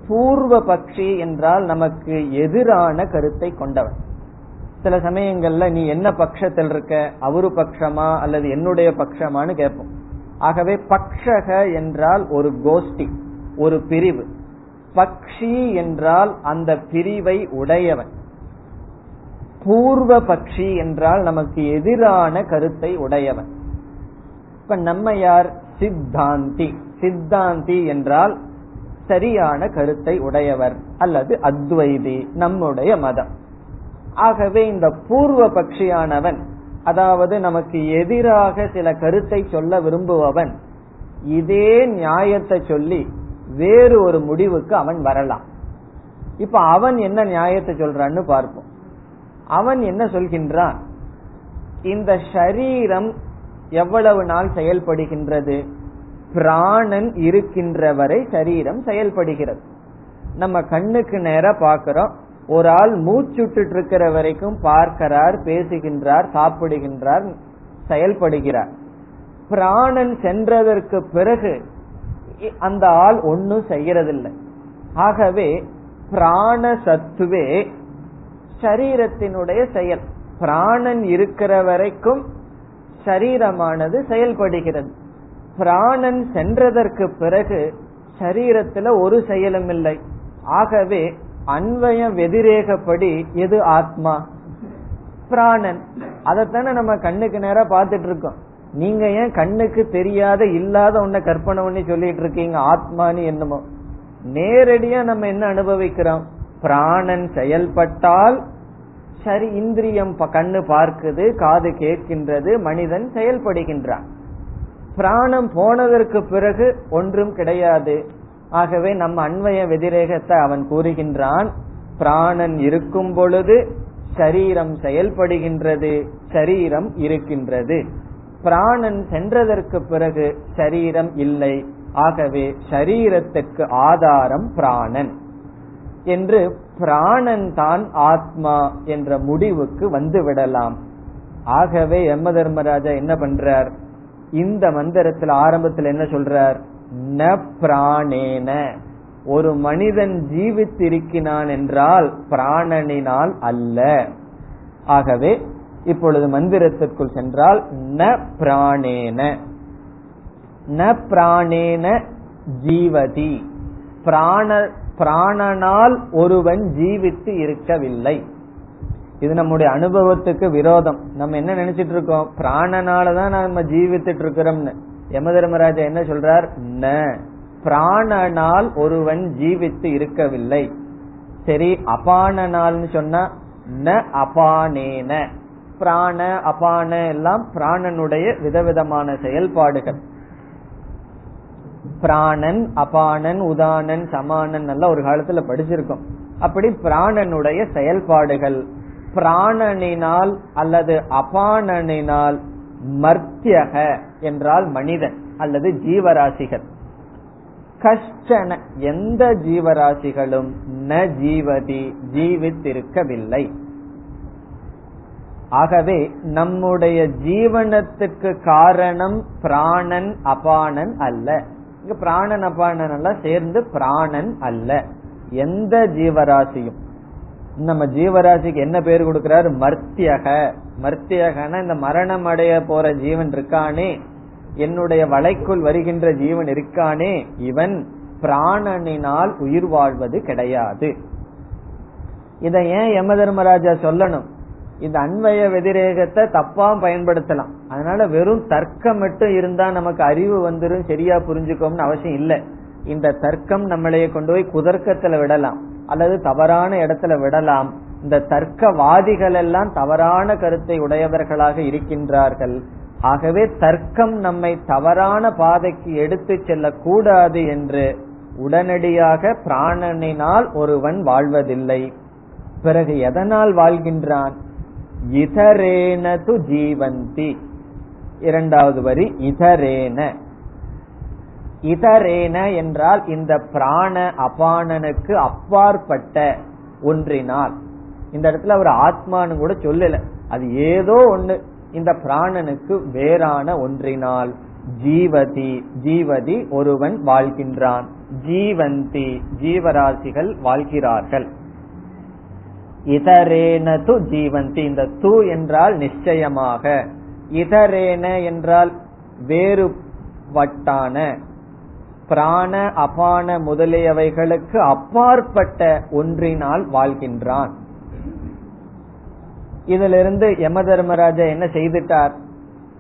பூர்வ பக்ஷி என்றால் நமக்கு எதிரான கருத்தை கொண்டவன். சில சமயங்கள்ல நீ என்ன பட்சத்தில் இருக்க அவரு பட்சமா அல்லது என்னுடைய பட்சமானு கேட்போம். ஆகவே பக்ஷக என்றால் ஒரு கோஷ்டி ஒரு பிரிவு. பக்ஷி என்றால் அந்த பிரிவை உடையவன். பூர்வ பக்ஷி என்றால் நமக்கு எதிரான கருத்தை உடையவன். இப்ப நம்ம யார்? சித்தாந்தி. சித்தாந்தி என்றால் சரியான கருத்தை உடையவர் அல்லது அத்வைதி நம்முடைய மதம். ஆகவே இந்த பூர்வ பட்சியானவன் அதாவது நமக்கு எதிராக சில கருத்தை சொல்ல விரும்புபவன் இதே நியாயத்தை சொல்லி வேறு ஒரு முடிவுக்கு அவன் வரலாம். இப்ப அவன் என்ன நியாயத்தை சொல்றான்னு பார்ப்போம். அவன் என்ன சொல்கின்றான்? இந்த ஷரீரம் எவ்வளவு நாள் செயல்படுகின்றது? பிராணன் இருக்கின்ற வரை சரீரம் செயல்படுகிறது. நம்ம கண்ணுக்கு நேர பாக்கிறோம் ஒரு ஆள் மூச்சுட்டு இருக்கிற வரைக்கும் பார்க்கிறார் பேசுகின்றார் சாப்பிடுகின்றார் செயல்படுகிறார். பிராணன் சென்றதற்கு பிறகு அந்த ஆள் ஒன்னும் செய்யறதில்லை. ஆகவே பிராண சத்துவே சரீரத்தினுடைய செயல். பிராணன் இருக்கிற வரைக்கும் சரீரமானது செயல்படுகிறது. பிராணன் சென்றதற்கு பிறகு சரீரத்துல ஒரு செயலும் இல்லை. ஆகவே அன்வய வெதிரேகப்படி எது ஆத்மா? பிராணன். அதைத்தானே நம்ம கண்ணுக்கு நேரா பார்த்துட்டு இருக்கோம் நீங்க ஏன் கண்ணுக்கு தெரியாத இல்லாத ஒன்ன கற்பனை பண்ணி சொல்லிட்டு இருக்கீங்க ஆத்மானு என்னமோ? நேரடியா நம்ம என்ன அனுபவிக்கிறோம்? பிராணன் செயல்பட்டால் சரி இந்திரியம் கண்ணு பார்க்குது காது கேட்கின்றது மனிதன் செயல்படுகின்றான். பிராணம் போனதற்கு பிறகு ஒன்றும் கிடையாது. ஆகவே நம்ம அன்வய வெதிரேகத்தை அவன் கூறுகின்றான் பிராணன் இருக்கும் பொழுது சரீரம் செயல்படுகின்றது சரீரம் இருக்கின்றது. பிராணன் சென்றதற்கு பிறகு சரீரம் இல்லை. ஆகவே சரீரத்துக்கு ஆதாரம் பிராணன். என்று பிராணன் தான் ஆத்மா என்ற முடிவுக்கு வந்து விடலாம் ஆகவே எம்ம தர்மராஜா என்ன பண்றார்? இந்த மந்திரத்தில் ஆரம்பத்தில் என்ன சொல்றார்? ந பிராணேன. ஒரு மனிதன் ஜீவித்திருக்கிறான் என்றால் பிராணனினால் அல்ல. ஆகவே இப்பொழுது மந்திரத்திற்குள் சென்றால் ந பிராணேன. ந பிராணேன ஜீவதி. பிராண பிராணனால் ஒருவன் ஜீவித்து இருக்கவில்லை. இது நம்முடைய அனுபவத்துக்கு விரோதம். நம்ம என்ன நினைச்சிட்டு இருக்கோம்? பிராணனாலதான் நம்ம ஜீவித்துட்டு இருக்கிறோம்னு. யம தர்மராஜா என்ன சொல்றார்? ந. பிராணனால் ஒருவன் ஜீவித்து இருக்கவில்லை. சரி அபானனால்னு சொன்னா ந அபானேன. பிராண அபான எல்லாம் பிராணனுடைய விதவிதமான செயல்பாடுகள். பிராணன் அபானன் உதானன் சமானன் எல்லாம் ஒரு காலத்துல படிச்சிருக்கோம். அப்படி பிராணனுடைய செயல்பாடுகள் பிராணனினால் அல்லது அபானனினால் மர்த்தியக என்றால் மனிதன் அல்லது ஜீவராசிகள். கஷ்டன எந்த ஜீவராசிகளும் ந ஜீவதி ஜீவித்திருக்கவில்லை. ஆகவே நம்முடைய ஜீவனத்துக்கு காரணம் பிராணன் அபானன் அல்ல. இங்க பிராணன் அபானன் எல்லாம் சேர்ந்து பிராணன் அல்ல. எந்த ஜீவராசியும். நம்ம ஜீவராசிக்கு என்ன பேர் கொடுக்கிறாரு? மர்த்தியக. மர்த்தியகன இந்த மரணம் அடைய போற ஜீவன் இருக்கானே. என்னுடைய வலைக்குள் வருகின்ற ஜீவன் இருக்கானே. இவன் பிராணனினால் உயிர் வாழ்வது கிடையாது. இதை ஏன் யம தர்மராஜா சொல்லணும்? இந்த அன்வய வெதிரேகத்தை தப்பா பயன்படுத்தலாம். அதனால வெறும் தர்க்கம் மட்டும் இருந்தா நமக்கு அறிவு வந்துடும் சரியா புரிஞ்சுக்கோம்னு அவசியம் இல்லை. இந்த தர்க்கம் நம்மளைய கொண்டு போய் குதர்க்கத்துல விடலாம் அல்லது தவறான இடத்துல விடலாம். இந்த தர்க்கவாதிகள் எல்லாம் தவறான கருத்தை உடையவர்களாக இருக்கின்றார்கள். ஆகவே தர்க்கம் நம்மை தவறான பாதைக்கு எடுத்து செல்லக்கூடாது என்று உடனடியாக பிராணனினால் ஒருவன் வாழ்வதில்லை. பிறகு எதனால் வாழ்கின்றான்? இதரேன து ஜீவந்தி. இரண்டாவது வரி இதரேன இதரேன என்றால் இந்த பிராண அபானனுக்கு அப்பாற்பட்ட ஒன்றினால். இந்த இடத்துல அவர் ஆத்மானு கூட சொல்லல. அது ஏதோ ஒண்ணு. இந்த பிராணனுக்கு வேறான ஒன்றினால். ஜீவதி ஜீவதி ஒருவன் வாழ்கின்றான். ஜீவந்தி ஜீவராசிகள் வாழ்கிறார்கள். இதரேன து ஜீவந்தி. இந்த து என்றால் நிச்சயமாக. இதரேன என்றால் வேறு வட்டான. பிராண அபான முதலியவைகளுக்கு அப்பாற்பட்ட ஒன்றினால் வாழ்கின்றான். இதிலிருந்து யம தர்மராஜா என்ன செய்துட்டார்?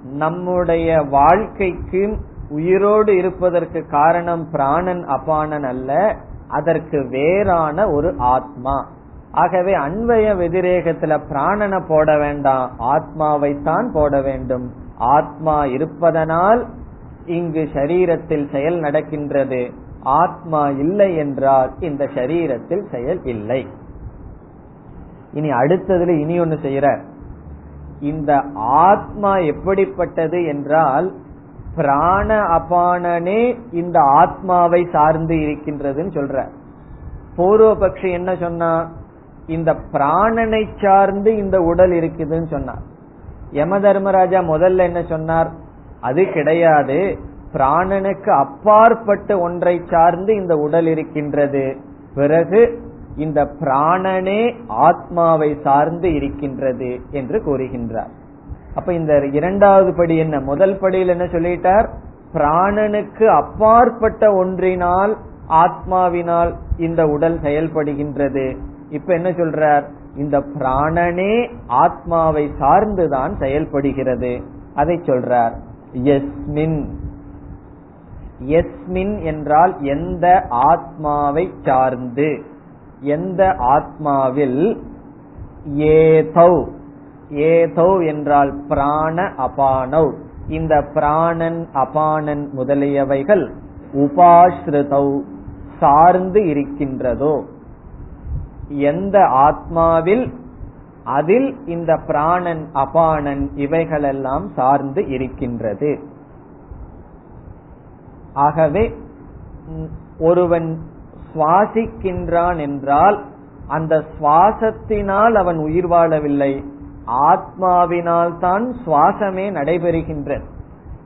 நம்முடைய வாழ்க்கைக்கு உயிரோடு இருப்பதற்கு காரணம் பிராணன் அபானன் அல்ல. அதற்கு வேறான ஒரு ஆத்மா. ஆகவே அன்வய வெதிரேகத்துல பிராணனை போட வேண்டாம். ஆத்மாவைத்தான் போட வேண்டும். ஆத்மா இருப்பதனால் இங்கு சரீரத்தில் செயல் நடக்கின்றது. ஆத்மா இல்லை என்றால் இந்த சரீரத்தில் செயல் இல்லை. இனி அடுத்ததுல இனி ஒன்னு செய்யற. இந்த ஆத்மா எப்படிப்பட்டது என்றால் பிராண அபானனே இந்த ஆத்மாவை சார்ந்து இருக்கின்றதுன்னு சொல்ற. பூர்வபக்ஷி என்ன சொன்னா இந்த பிராணனை சார்ந்து இந்த உடல் இருக்குதுன்னு சொன்னார். யம தர்மராஜா முதல்ல என்ன சொன்னார்? அது கிடையாது. பிராணனுக்கு அப்பாற்பட்ட ஒன்றை சார்ந்து இந்த உடல் இருக்கின்றது. பிறகு இந்த பிராணனே ஆத்மாவை சார்ந்து இருக்கின்றது என்று கூறுகின்றார். அப்ப இந்த இரண்டாவது படி என்ன? முதல் படியில் என்ன சொல்லிட்டார்? பிராணனுக்கு அப்பாற்பட்ட ஒன்றினால் ஆத்மாவினால் இந்த உடல் செயல்படுகின்றது. இப்ப என்ன சொல்றார்? இந்த பிராணனே ஆத்மாவை சார்ந்துதான் செயல்படுகிறது. அதை சொல்றார். எஸ்மின் எஸ்மின் என்றால் எந்த ஆத்மாவை சார்ந்து. எந்த ஆத்மாவில்? ஏதௌ. ஏதௌ என்றால் பிராண அபானவ் இந்த பிராணன் அபானன் முதலியவைகள் உபாஸ்ருதௌ. சார்ந்து இருக்கின்றதோ. எந்த ஆத்மாவில் அதில் இந்த பிராணன் அபானன் இவைகளெல்லாம் சார்ந்து இருக்கின்றது. ஆகவே ஒருவன் சுவாசிக்கின்றான் என்றால் அந்த சுவாசத்தினால் அவன் உயிர் வாழவில்லை. ஆத்மாவினால் தான் சுவாசமே நடைபெறுகின்றது.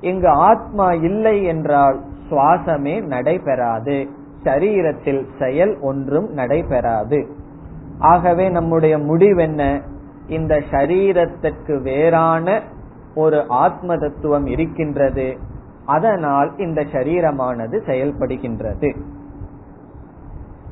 இங்கு ஆத்மா இல்லை என்றால் சுவாசமே நடைபெறாது. சரீரத்தில் செயல் ஒன்றும் நடைபெறாது. ஆகவே நம்முடைய முடிவென்ன இந்த சரீரத்திற்கு வேறான ஒரு ஆத்ம தத்துவம் இருக்கின்றது. அதனால் இந்த சரீரமானது செயல்படுகின்றது.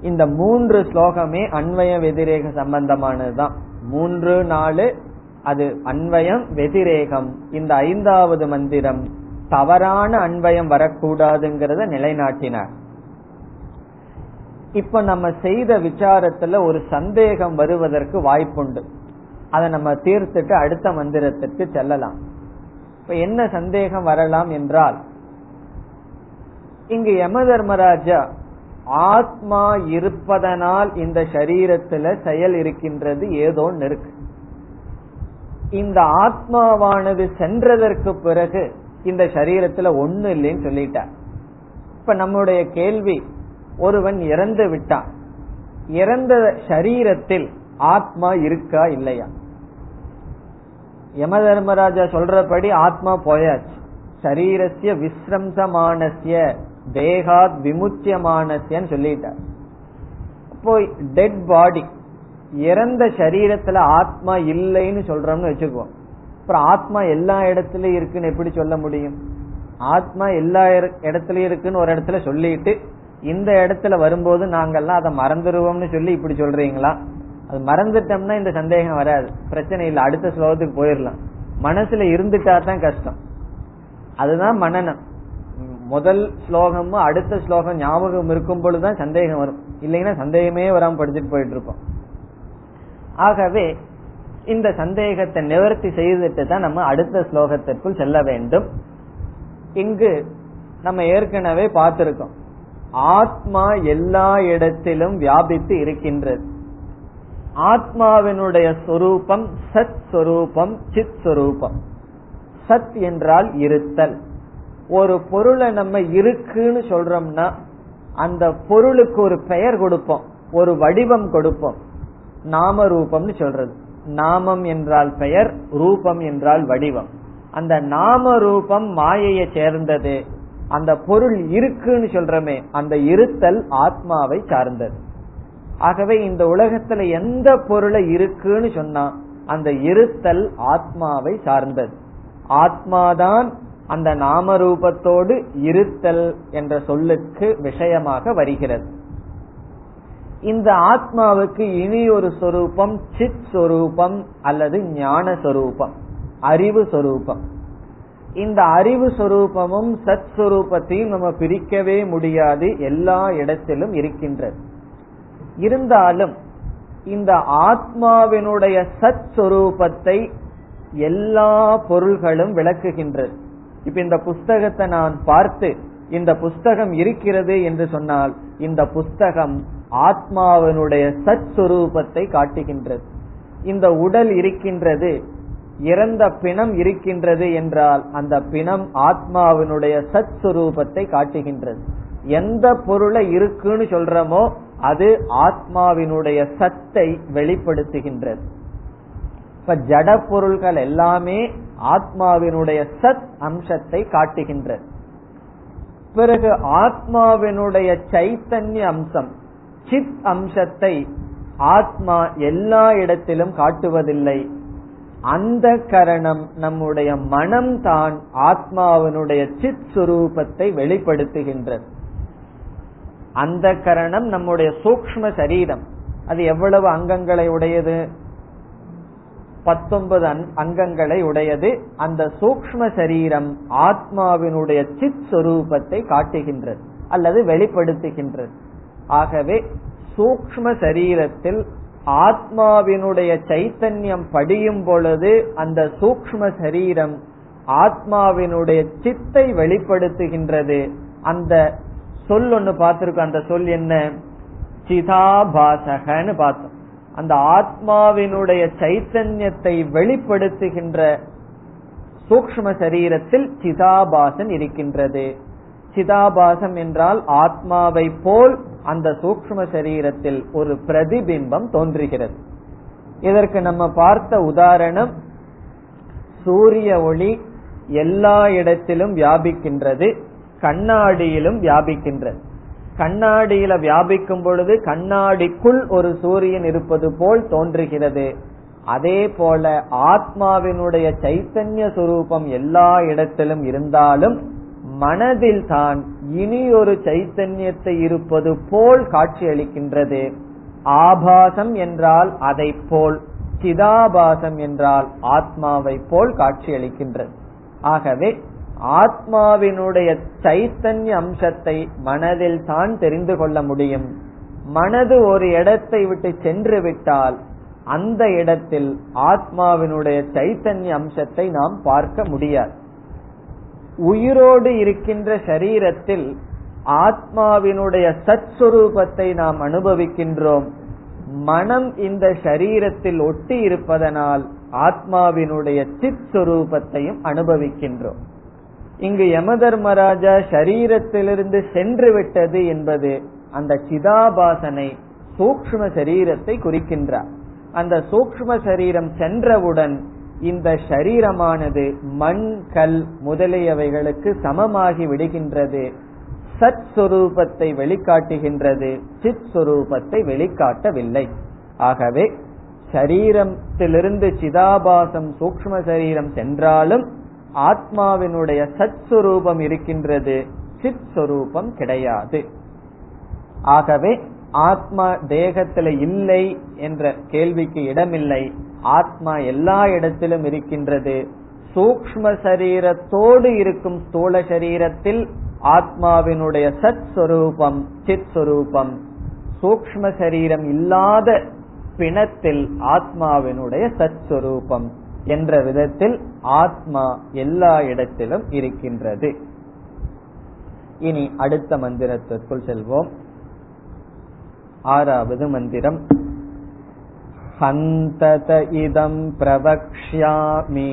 இந்த மூன்று ஸ்லோகமே அன்வய வெதிரேக சம்பந்தமானதுதான். மூன்று நாலு அது அன்வயம் வெதிரேகம். இந்த ஐந்தாவது மந்திரம் தவறான அன்வயம் வரக்கூடாதுங்கிறத நிலைநாட்டினார். இப்ப நம்ம செய்த விசாரத்துல ஒரு சந்தேகம் வருவதற்கு வாய்ப்புண்டு. அதை நம்ம தீர்த்துட்டு அடுத்த மந்திரத்திற்கு செல்லலாம். இப்ப என்ன சந்தேகம் வரலாம் என்றால் இங்கு யம தர்மராஜா ஆத்மா இருப்பதனால் இந்த சரீரத்துல செயல் இருக்கின்றது ஏதோ இருக்கு. இந்த ஆத்மாவானது சென்றதற்கு பிறகு இந்த சரீரத்துல ஒண்ணு இல்லைன்னு சொல்லிட்டார். இப்ப நம்முடைய கேள்வி ஒருவன் இறந்து விட்டான். இறந்த சரீரத்தில் ஆத்மா இருக்கா இல்லையா? யம தர்மராஜா சொல்றபடி ஆத்மா போயாச்சு. சரீரஸ்ய விஸ்ரம்சமானசிய தேகாத் விமுச்சியமானசியன்னு சொல்லிட்டார். இப்போ டெட் பாடி இறந்த சரீரத்துல ஆத்மா இல்லைன்னு சொல்றோம்னு வச்சுக்குவோம். அப்புறம் ஆத்மா எல்லா இடத்துலயும் இருக்குன்னு எப்படி சொல்ல முடியும்? ஆத்மா எல்லா இடத்துலயும் இருக்குன்னு ஒரு இடத்துல சொல்லிட்டு இந்த இடத்துல வரும்போது நாங்கெல்லாம் அதை மறந்துடுவோம்னு சொல்லி இப்படி சொல்றீங்களா? அது மறந்துட்டோம்னா இந்த சந்தேகம் வராது. பிரச்சனை இல்லை அடுத்த ஸ்லோகத்துக்கு போயிடலாம். மனசுல இருந்துட்டா தான் கஷ்டம். அதுதான் மனநம். முதல் ஸ்லோகமும் அடுத்த ஸ்லோகம் ஞாபகம் இருக்கும் பொழுதுதான் சந்தேகம் வரும். இல்லைன்னா சந்தேகமே வராம படிச்சுட்டு போயிட்டு இருப்போம். ஆகவே இந்த சந்தேகத்தை நிவர்த்தி செய்துட்டு தான் நம்ம அடுத்த ஸ்லோகத்திற்குள் செல்ல வேண்டும். இங்கு நம்ம ஏற்கனவே பார்த்திருக்கோம். ஆத்மா எல்லா இடத்திலும் வியாபித்து இருக்கின்றது. ஆத்மாவினுடைய சொரூபம் சத் சொரூபம் சித் சொரூபம். சத் என்றால் இருத்தல். ஒரு பொருளை நம்ம இருக்குன்னு சொல்றோம்னா அந்த பொருளுக்கு ஒரு பெயர் கொடுப்போம். ஒரு வடிவம் கொடுப்போம். நாம ரூபம்னு சொல்றது. நாமம் என்றால் பெயர் ரூபம் என்றால் வடிவம். அந்த நாம ரூபம் மாயையை சேர்ந்தது. அந்த பொருள் இருக்குன்னு சொல்றமே அந்த இருத்தல் ஆத்மாவை சார்ந்தது. ஆகவே இந்த உலகத்துல எந்த பொருளை இருக்குன்னு சொன்னா அந்த இருத்தல் ஆத்மாவை சார்ந்தது. ஆத்மாதான் அந்த நாம ரூபத்தோடு இருத்தல் என்ற சொல்லுக்கு விஷயமாக வருகிறது. இந்த ஆத்மாவுக்கு இனி ஒரு சொரூபம் சித் சொரூபம் அல்லது ஞான சொரூபம் அறிவு சொரூபம். இந்த அறிவு சொரூபமும் சத் சுரூபத்தையும் நம்ம பிரிக்கவே முடியாது. எல்லா இடத்திலும் இருக்கின்றது. இருந்தாலும் இந்த ஆத்மாவினுடைய சத் சுரூபத்தை எல்லா பொருள்களும் விளக்குகின்றது. இப்ப இந்த புஸ்தகத்தை நான் பார்த்து இந்த புஸ்தகம் இருக்கிறது என்று சொன்னால் இந்த புஸ்தகம் ஆத்மாவினுடைய சத் சுரூபத்தை காட்டுகின்றது. இந்த உடல் இருக்கின்றது இறந்த பிணம் இருக்கின்றது என்றால் அந்த பிணம் ஆத்மாவினுடைய சத் சுரூபத்தை காட்டுகின்றது. எந்த பொருளை இருக்குன்னு சொல்றமோ அது ஆத்மாவினுடைய சத்தை வெளிப்படுத்துகின்றது. இப்ப ஜட பொருள்கள் எல்லாமே ஆத்மாவினுடைய சத் அம்சத்தை காட்டுகின்றது. பிறகு ஆத்மாவினுடைய சைத்தன்ய அம்சம் சித் அம்சத்தை ஆத்மா எல்லா இடத்திலும் காட்டுவதில்லை. அந்த கரணம் நம்முடைய மனம் தான் ஆத்மாவினுடைய சித் சுரூபத்தை வெளிப்படுத்துகின்றது. அந்த கரணம் நம்முடைய சூக்ம சரீரம். அது எவ்வளவு அங்கங்களை உடையது? பத்தொன்பது அங்கங்களை உடையது. அந்த சூக்ம சரீரம் ஆத்மாவினுடைய சித் சொரூபத்தை காட்டுகின்றது அல்லது வெளிப்படுத்துகின்றது. ஆகவே சூக்ம சரீரத்தில் ஆத்மாவினுடைய சைத்தன்யம் படியும் பொழுது அந்த சூக்ம சரீரம் ஆத்மாவினுடைய சித்தை வெளிப்படுத்துகின்றது. அந்த சொல் ஒன்னு பார்த்திருக்கோம். அந்த சொல் என்ன? சிதாபாசகன்னு பார்த்தோம். அந்த ஆத்மாவினுடைய சைத்தன்யத்தை வெளிப்படுத்துகின்ற சூக்ம சரீரத்தில் சிதாபாசன் இருக்கின்றது. சிதாபாசம் என்றால் ஆத்மாவை போல் அந்த சூக்ம சரீரத்தில் ஒரு பிரதிபிம்பம் தோன்றுகிறது. இதற்கு நம்ம பார்த்த உதாரணம் சூரிய ஒளி எல்லா இடத்திலும் வியாபிக்கின்றது கண்ணாடியிலும் வியாபிக்கின்றது. கண்ணாடியில வியாபிக்கும் பொழுது கண்ணாடிக்குள் ஒரு சூரியன் இருப்பது போல் தோன்றுகிறது. அதே போல ஆத்மாவினுடைய சைத்தன்ய சுரூபம் எல்லா இடத்திலும் இருந்தாலும் மனதில் தான் இனி ஒரு சைத்தன்யத்தை இருப்பது போல் காட்சியளிக்கின்றது. ஆபாசம் என்றால் அதை போல் சிதாபாசம் என்றால் ஆத்மாவை போல் காட்சியளிக்கின்றது. ஆகவே ஆத்மாவினுடைய சைத்தன்ய அம்சத்தை மனதில் தான் தெரிந்து கொள்ள முடியும். மனது ஒரு இடத்தை விட்டு சென்று விட்டால் அந்த இடத்தில் ஆத்மாவினுடைய சைத்தன்ய அம்சத்தை நாம் பார்க்க முடியாது. உயிரோடு இருக்கின்ற சரீரத்தில் ஆத்மாவினுடைய சத்ஸ்வரூபத்தை நாம் அனுபவிக்கின்றோம். மனம் இந்த சரீரத்தில் ஒட்டி இருப்பதனால் ஆத்மாவினுடைய சித் சுரூபத்தையும் அனுபவிக்கின்றோம். இங்கு யமதர்மராஜா சரீரத்திலிருந்து சென்று விட்டது என்பது அந்த சிதாபாசனை சூக்ம சரீரத்தை குறிக்கின்றார். அந்த சூக்ம சரீரம் சென்றவுடன் இந்த சரீரமானது மண் கல் முதலியவைகளுக்கு சமமாகி விடுகின்றது. சத் சுரூபத்தை வெளிக்காட்டுகின்றது. சித் சுரூபத்தை வெளிக்காட்டவில்லை. ஆகவே சரீரத்திலிருந்து சிதாபாசம் சூக்ம சரீரம் சென்றாலும் ஆத்மாவினுடைய சத் சுரூபம் இருக்கின்றது. சித் சுரூபம் கிடையாது. ஆகவே ஆத்மா தேகத்தில் இல்லை என்ற கேள்விக்கு இடமில்லை. ஆத்மா எல்லா இடத்திலும் இருக்கின்றது. சூக்ம சரீரத்தோடு இருக்கும் ஸ்தூல சரீரத்தில் ஆத்மாவினுடைய சத் சுரூபம் சித் சுரூபம் சூக்ம சரீரம் இல்லாத பிணத்தில் ஆத்மாவினுடைய சத் சுரூபம் என்ற விதத்தில் ஆத்மா எல்லா இடத்திலும் இருக்கின்றது. இனி அடுத்த மந்திரத்திற்குள் செல்வோம். ஆறாவது மந்திரம். हन्तत इदं प्रवक्ष्यामि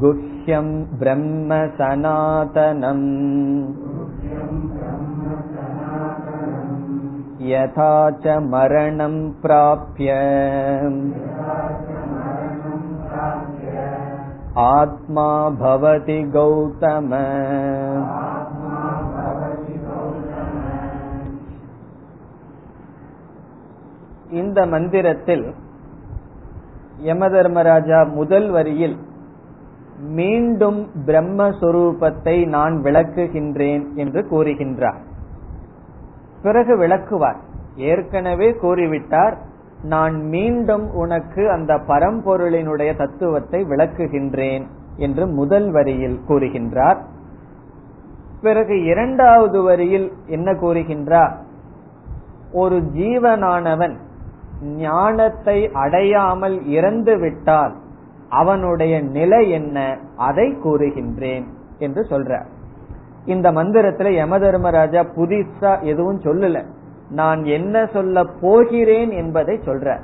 गुह्यं ब्रह्म सनातनम् यथा च मरणं प्राप्य आत्मा भवति गौतम இந்த மந்திரத்தில் யமதர்மராஜா முதல் வரியில் மீண்டும் பிரம்மஸ்வரூபத்தை நான் விளக்குகின்றேன் என்று கூறுகின்றார். பிறகு விளக்குவார். ஏற்கனவே கூறிவிட்டார் நான் மீண்டும் உனக்கு அந்த பரம்பொருளினுடைய தத்துவத்தை விளக்குகின்றேன் என்று முதல் வரியில் கூறுகின்றார். பிறகு இரண்டாவது வரியில் என்ன கூறுகின்றார்? ஒரு ஜீவனானவன் ஞானத்தை அடையாமல் இறந்து விட்டால் அவனுடைய நிலை என்ன? அதை கூறுகின்றேன் என்று சொல்றார். இந்த மந்திரத்துல யம தர்மராஜா புதுசா எதுவும் சொல்லல. நான் என்ன சொல்ல போகிறேன் என்பதை சொல்ற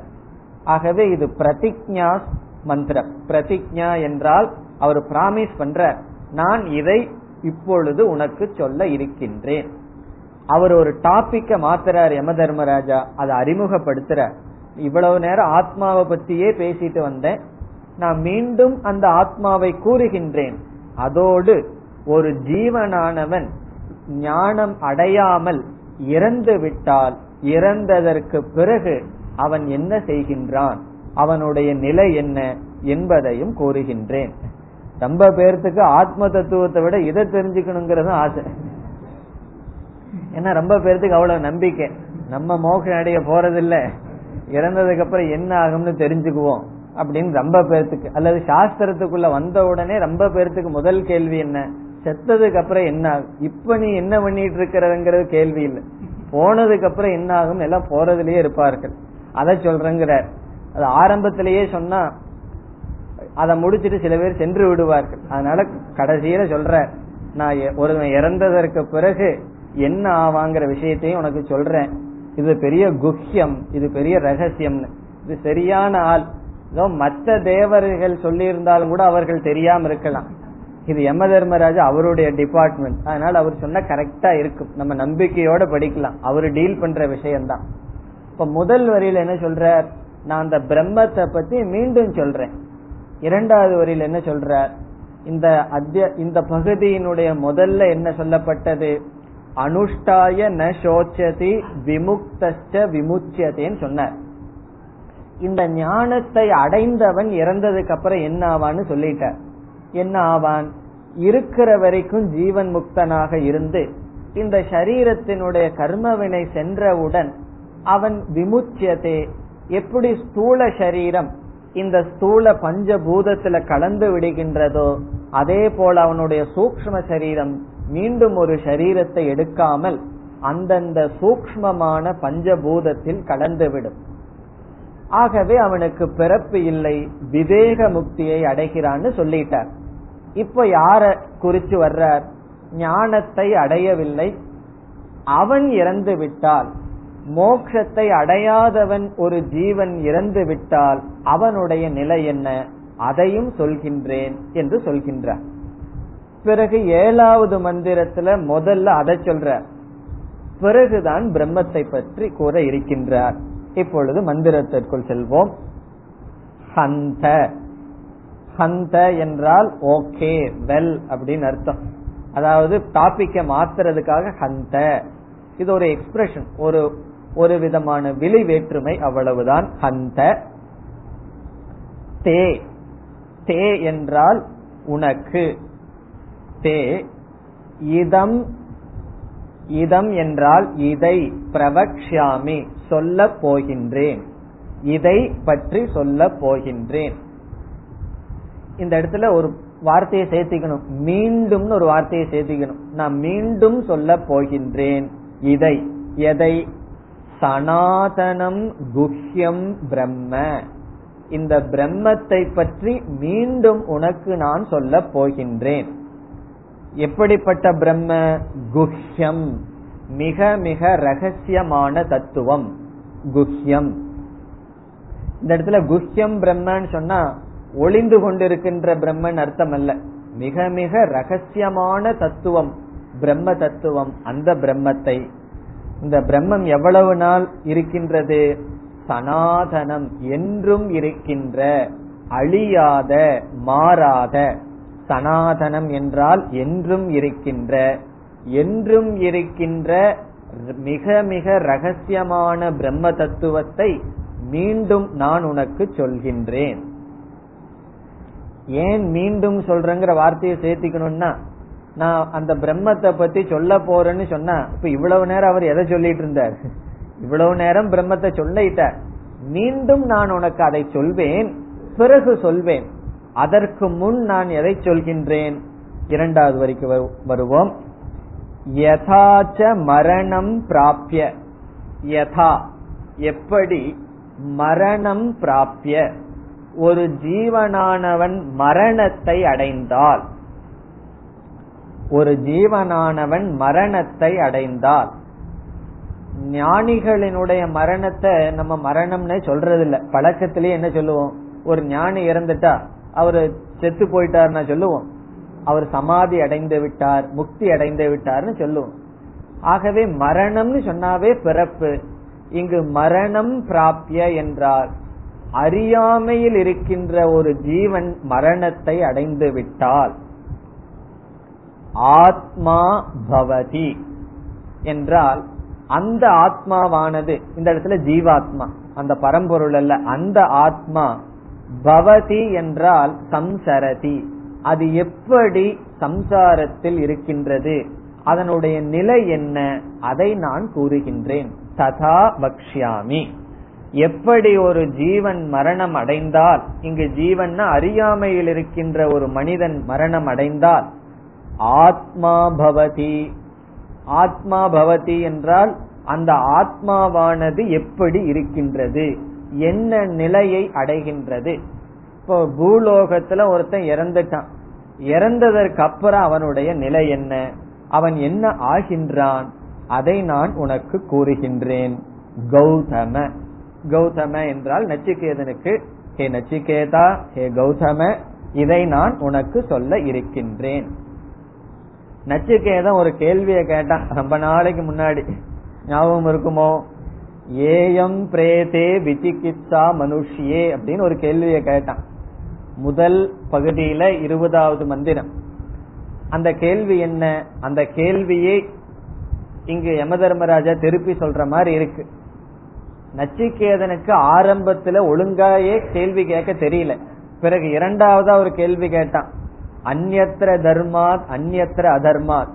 ஆகவே இது பிரதிஜா மந்திரம். பிரதிஜா என்றால் அவர் பிராமிஸ் பண்ற நான் இதை இப்பொழுது உனக்கு சொல்ல இருக்கின்றேன். அவர் ஒரு டாபிக்க மாத்துறார் யம தர்மராஜா. அதை அறிமுகப்படுத்துற. இவ்வளவு நேரம் ஆத்மாவை பத்தியே பேசிட்டு வந்தேன். நான் மீண்டும் அந்த ஆத்மாவை கூறுகின்றேன். அதோடு ஒரு ஜீவனானவன் ஞானம் அடையாமல் இறந்து விட்டால் இறந்ததற்கு பிறகு அவன் என்ன செய்கின்றான்? அவனுடைய நிலை என்ன என்பதையும் கூறுகின்றேன். ரொம்ப பேர்த்துக்கு ஆத்ம தத்துவத்தை விட இதை தெரிஞ்சுக்கணுங்கிறது ஆசை. ஏன்னா ரொம்ப பேர்த்துக்கு அவ்வளவு நம்பிக்கை. நம்ம மோகம் அடைய போறதில்ல. இறந்ததுக்கு அப்புறம் என்ன ஆகும்னு தெரிஞ்சுக்குவோம். அப்படின்னு ரொம்ப பேர்த்துக்கு. அல்லது சாஸ்திரத்துக்குள்ள வந்த உடனே ரொம்ப பேர்த்துக்கு முதல் கேள்வி என்ன? செத்ததுக்கு அப்புறம் என்ன ஆகும்? இப்ப நீ என்ன பண்ணிட்டு இருக்கிறதுங்கிறது கேள்வி இல்லை. போனதுக்கு அப்புறம் என்ன ஆகும் எல்லாம் போறதுலயே இருப்பார்கள். அதை சொல்றேங்கிறார். அது ஆரம்பத்திலேயே சொன்னா அதை முடிச்சிட்டு சில பேர் சென்று விடுவார்கள். அதனால கடைசியில சொல்ற நான் ஒருவன் இறந்ததற்கு பிறகு என்ன ஆவாங்கிற விஷயத்தையும் உனக்கு சொல்றேன். இது பெரிய குஹ்யம் இது பெரிய ரகசியம்னு. இது சரியான ஆள். ஏதோ மற்ற தேவர்கள் சொல்லி இருந்தாலும் கூட அவர்கள் தெரியாம இருக்கலாம். இது யம தர்மராஜா அவருடைய டிபார்ட்மெண்ட் அதனால அவர் சொன்ன கரெக்டா இருக்கும். நம்ம நம்பிக்கையோட படிக்கலாம். அவர் டீல் பண்ற விஷயம்தான். இப்ப முதல் வரியில என்ன சொல்றார்? நான் அந்த பிரம்மத்தை பத்தி மீண்டும் சொல்றேன். இரண்டாவது வரியில என்ன சொல்றார்? இந்த அத்திய இந்த பகுதியினுடைய முதல்ல என்ன சொல்லப்பட்டது? அனுஷ்டாய ந சோச்சதி விமுக்தச்ச விமுச்சியதேன்னு சொன்னார். இந்த ஞானத்தை அடைந்தவன் இறந்ததுக்கு அப்புறம் என்ன ஆவான்னு சொல்லிட்டார். என்ன ஆவான்? இருக்கிற வரைக்கும் ஜீவன் முக்தனாக இருந்து இந்த சரீரத்தினுடைய கர்மவினை சென்றவுடன் அவன் விமுச்சியதே. எப்படி ஸ்தூல சரீரம் இந்த ஸ்தூல பஞ்சபூதத்துல கலந்து விடுகின்றதோ அதே போல அவனுடைய சூக்ம சரீரம் மீண்டும் ஒரு சரீரத்தை எடுக்காமல் அந்தந்த சூக்மமான பஞ்சபூதத்தில் கலந்துவிடும். ஆகவே அவனுக்கு பிறப்பு இல்லை விவேக முக்தியை அடைகிறான்னு சொல்லிட்டார். இப்ப யார குறிச்சு வர்றார்? ஞானத்தை அடையவில்லை. அவன் இறந்து விட்டால் மோக்ஷத்தை அடையாதவன் ஒரு ஜீவன் இறந்து விட்டால் அவனுடைய நிலை என்ன? அதையும் சொல்கின்றேன் என்று சொல்கின்றார். பிறகு ஏழாவது மந்திரத்துல முதல்ல அதை சொல்ற. பிறகுதான் பிரம்மத்தை பற்றி கூற இருக்கின்றார். இப்பொழுது மந்திரத்திற்குள் செல்வோம். ஹந்த. ஹந்த என்றால் ஓகே வெல் அப்படின்னு அர்த்தம். அதாவது டாபிக்க மாத்துறதுக்காக ஹந்த. இது ஒரு எக்ஸ்பிரஷன். ஒரு ஒரு விதமான விலை வேற்றுமை அவ்வளவுதான். ஹந்த. தே. தே என்றால் உனக்கு. தே இதம் இதம் என்றால் இதை பிரவக்ஷாமி சொல்ல போகின்றேன். இதை பற்றி சொல்ல போகின்றேன். இந்த இடத்துல ஒரு வார்த்தையை சேர்த்திக்கணும். மீண்டும் ஒரு வார்த்தையை சேர்த்திக்கணும். நான் மீண்டும் சொல்ல போகின்றேன். இதை எதை? சனாதனம் குஹ்யம் பிரம்ம. இந்த பிரம்மத்தை பற்றி மீண்டும் உனக்கு நான் சொல்ல போகின்றேன். எப்படிப்பட்ட பிரம்ம குஹ்யம்? மிக மிக ரகசியமான தத்துவம். குஹ்யம். இந்த இடத்துல குஹ்யம் பிரம்மன்னு சொன்னா ஒளிந்து கொண்டிருக்கின்ற பிரம்மன் அர்த்தம் அல்ல மிக மிக ரகசியமான தத்துவம். பிரம்ம தத்துவம். அந்த பிரம்மத்தை. இந்த பிரம்மம் எவ்வளவு நாள் இருக்கின்றது? சனாதனம் என்றும் இருக்கின்ற அழியாத மாறாத சனாதனம் என்றால் என்றும் இருக்கின்ற என்றும் இருக்கின்ற மிக மிக ரகசியமான பிரம்ம தத்துவத்தை மீண்டும் நான் உனக்கு சொல்கின்றேன். ஏன் மீண்டும் சொல்றேங்கிற வார்த்தையை சேர்த்திக்கணும்னா நான் அந்த பிரம்மத்தை பத்தி சொல்ல போறேன்னு சொன்னா இப்ப இவ்வளவு நேரம் அவர் எதை சொல்லிட்டு இருந்தார்? இவ்வளவு நேரம் பிரம்மத்தை சொல்லிட்டார். மீண்டும் நான் உனக்கு அதை சொல்வேன் பிறகு சொல்வேன். அதற்கு முன் நான் எதை சொல்கின்றேன்? இரண்டாவது வரைக்கும் வருவோம். யதாச்ச மரணம் பிராப்ய. யதா எப்படி மரணம் பிராப்ய? ஒரு ஜீவனானவன் மரணத்தை அடைந்தால். ஒரு ஜீவனானவன் மரணத்தை அடைந்தால். ஞானிகளினுடைய மரணத்தை நம்ம மரணம்னு சொல்றது இல்ல பழக்கத்திலேயே என்ன சொல்லுவோம்? ஒரு ஞானி இறந்துட்டா அவர் செத்து போயிட்டார்னா சொல்லுவோம். அவர் சமாதி அடைந்து விட்டார் முக்தி அடைந்து விட்டார்னு சொல்லுவோம். ஆகவே மரணம்னு சொன்னாவே பிறப்பு. இங்கு மரணம் பிராப்திய என்றால் அறியாமையில் இருக்கின்ற ஒரு ஜீவன் மரணத்தை அடைந்து விட்டால். ஆத்மா பவதி என்றால் அந்த ஆத்மாவானது இந்த இடத்துல ஜீவாத்மா அந்த பரம்பொருள் அல்ல அந்த ஆத்மா பவதி என்றால் சம்சரதி. அது எப்படி சம்சாரத்தில் இருக்கின்றது? அதனுடைய நிலை என்ன? அதை நான் கூறுகின்றேன். ததா பக்ஷ்யாமி எப்படி ஒரு ஜீவன் மரணம் அடைந்தால் இங்கு ஜீவன் அறியாமையில் இருக்கின்ற ஒரு மனிதன் மரணம் அடைந்தால் ஆத்மா பவதி. ஆத்மா பவதி என்றால் அந்த ஆத்மாவானது எப்படி இருக்கின்றது? என்ன நிலையை அடைகின்றது? இப்போ பூலோகத்துல ஒருத்தன் இறந்துட்டான். இறந்ததற்கு அப்புறம் அவனுடைய நிலை என்ன? அவன் என்ன ஆகின்றான்? அதை நான் உனக்கு கூறுகின்றேன். கௌதம. கௌதம என்றால் நச்சிகேதனுக்கு ஹே நச்சிகேதா ஹே கௌதம இதை நான் உனக்கு சொல்ல இருக்கின்றேன். நச்சிகேதன் ஒரு கேள்வியை கேட்டான். ரொம்ப நாளைக்கு முன்னாடி. ஞாபகம் இருக்குமோ? ஏயம் பிரேதே விசிகிச்சா மனுஷியே அப்படின்னு ஒரு கேள்வியை கேட்டான். முதல் பகுதியில இருபதாவது மந்திரம். அந்த கேள்வி என்ன? அந்த கேள்வியே இங்கு யம தர்மராஜா திருப்பி சொல்ற மாதிரி இருக்கு. நச்சிகேதனுக்கு ஆரம்பத்துல ஒழுங்காயே கேள்வி கேட்க தெரியல. பிறகு இரண்டாவதா ஒரு கேள்வி கேட்டான். அந்நத்திர தர்மாத் அந்நத்திர அதர்மாத்.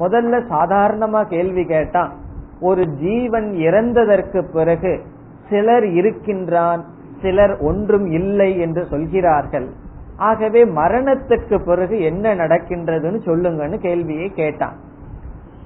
முதல்ல சாதாரணமா கேள்வி கேட்டான். ஒரு ஜீவன் இறந்ததற்கு பிறகு சிலர் இருக்கின்றான் சிலர் ஒன்றும் இல்லை என்று சொல்கிறார்கள். ஆகவே மரணத்துக்கு பிறகு என்ன நடக்கின்றதுன்னு சொல்லுங்கன்னு கேள்வியை கேட்டான்.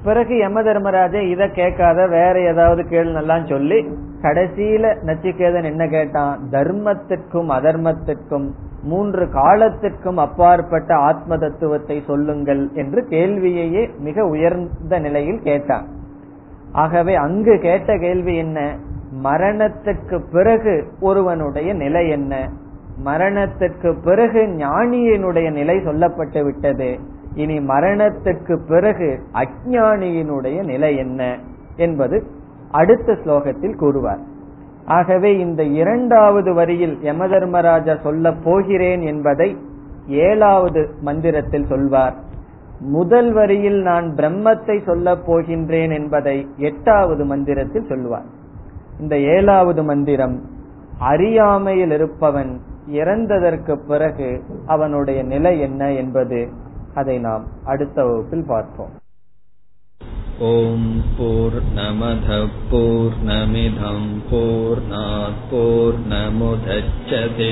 பிறகு யம தர்மராஜா இத கேட்காத வேற ஏதாவது கேள்னெல்லாம் சொல்லி கடைசியில நச்சிகேதன் என்ன கேட்டான்? தர்மத்திற்கும் அதர்மத்திற்கும் மூன்று காலத்திற்கும் அப்பாற்பட்ட ஆத்ம தத்துவத்தை சொல்லுங்கள் என்று கேள்வியையே மிக உயர்ந்த நிலையில் கேட்டான். ஆகவே அங்கு கேட்ட கேள்வி என்ன? மரணத்துக்கு பிறகு ஒருவனுடைய நிலை என்ன? மரணத்துக்கு பிறகு ஞானியினுடைய நிலை சொல்லப்பட்டு விட்டது. இனி மரணத்துக்கு பிறகு அஜானியினுடைய நிலை என்ன? என்பது அடுத்த ஸ்லோகத்தில் கூறுவார். ஆகவே இந்த இரண்டாவது வரியில் யமதர்மராஜா சொல்ல போகிறேன் என்பதை ஏழாவது மந்திரத்தில் சொல்வார். முதல் வரியில் நான் பிரம்மத்தை சொல்ல போகின்றேன் என்பதை எட்டாவது மந்திரத்தில் சொல்லுவார் இந்த ஏழாவது மந்திரம் அறியாமையில் இருப்பவன் இறந்ததற்கு பிறகு அவனுடைய நிலை என்ன என்பது அதை நாம் அடுத்த வகுப்பில் பார்ப்போம் ॐ पूर्णमधपूर्णमिधम् पूर्णात् पूर्णमुदच्छते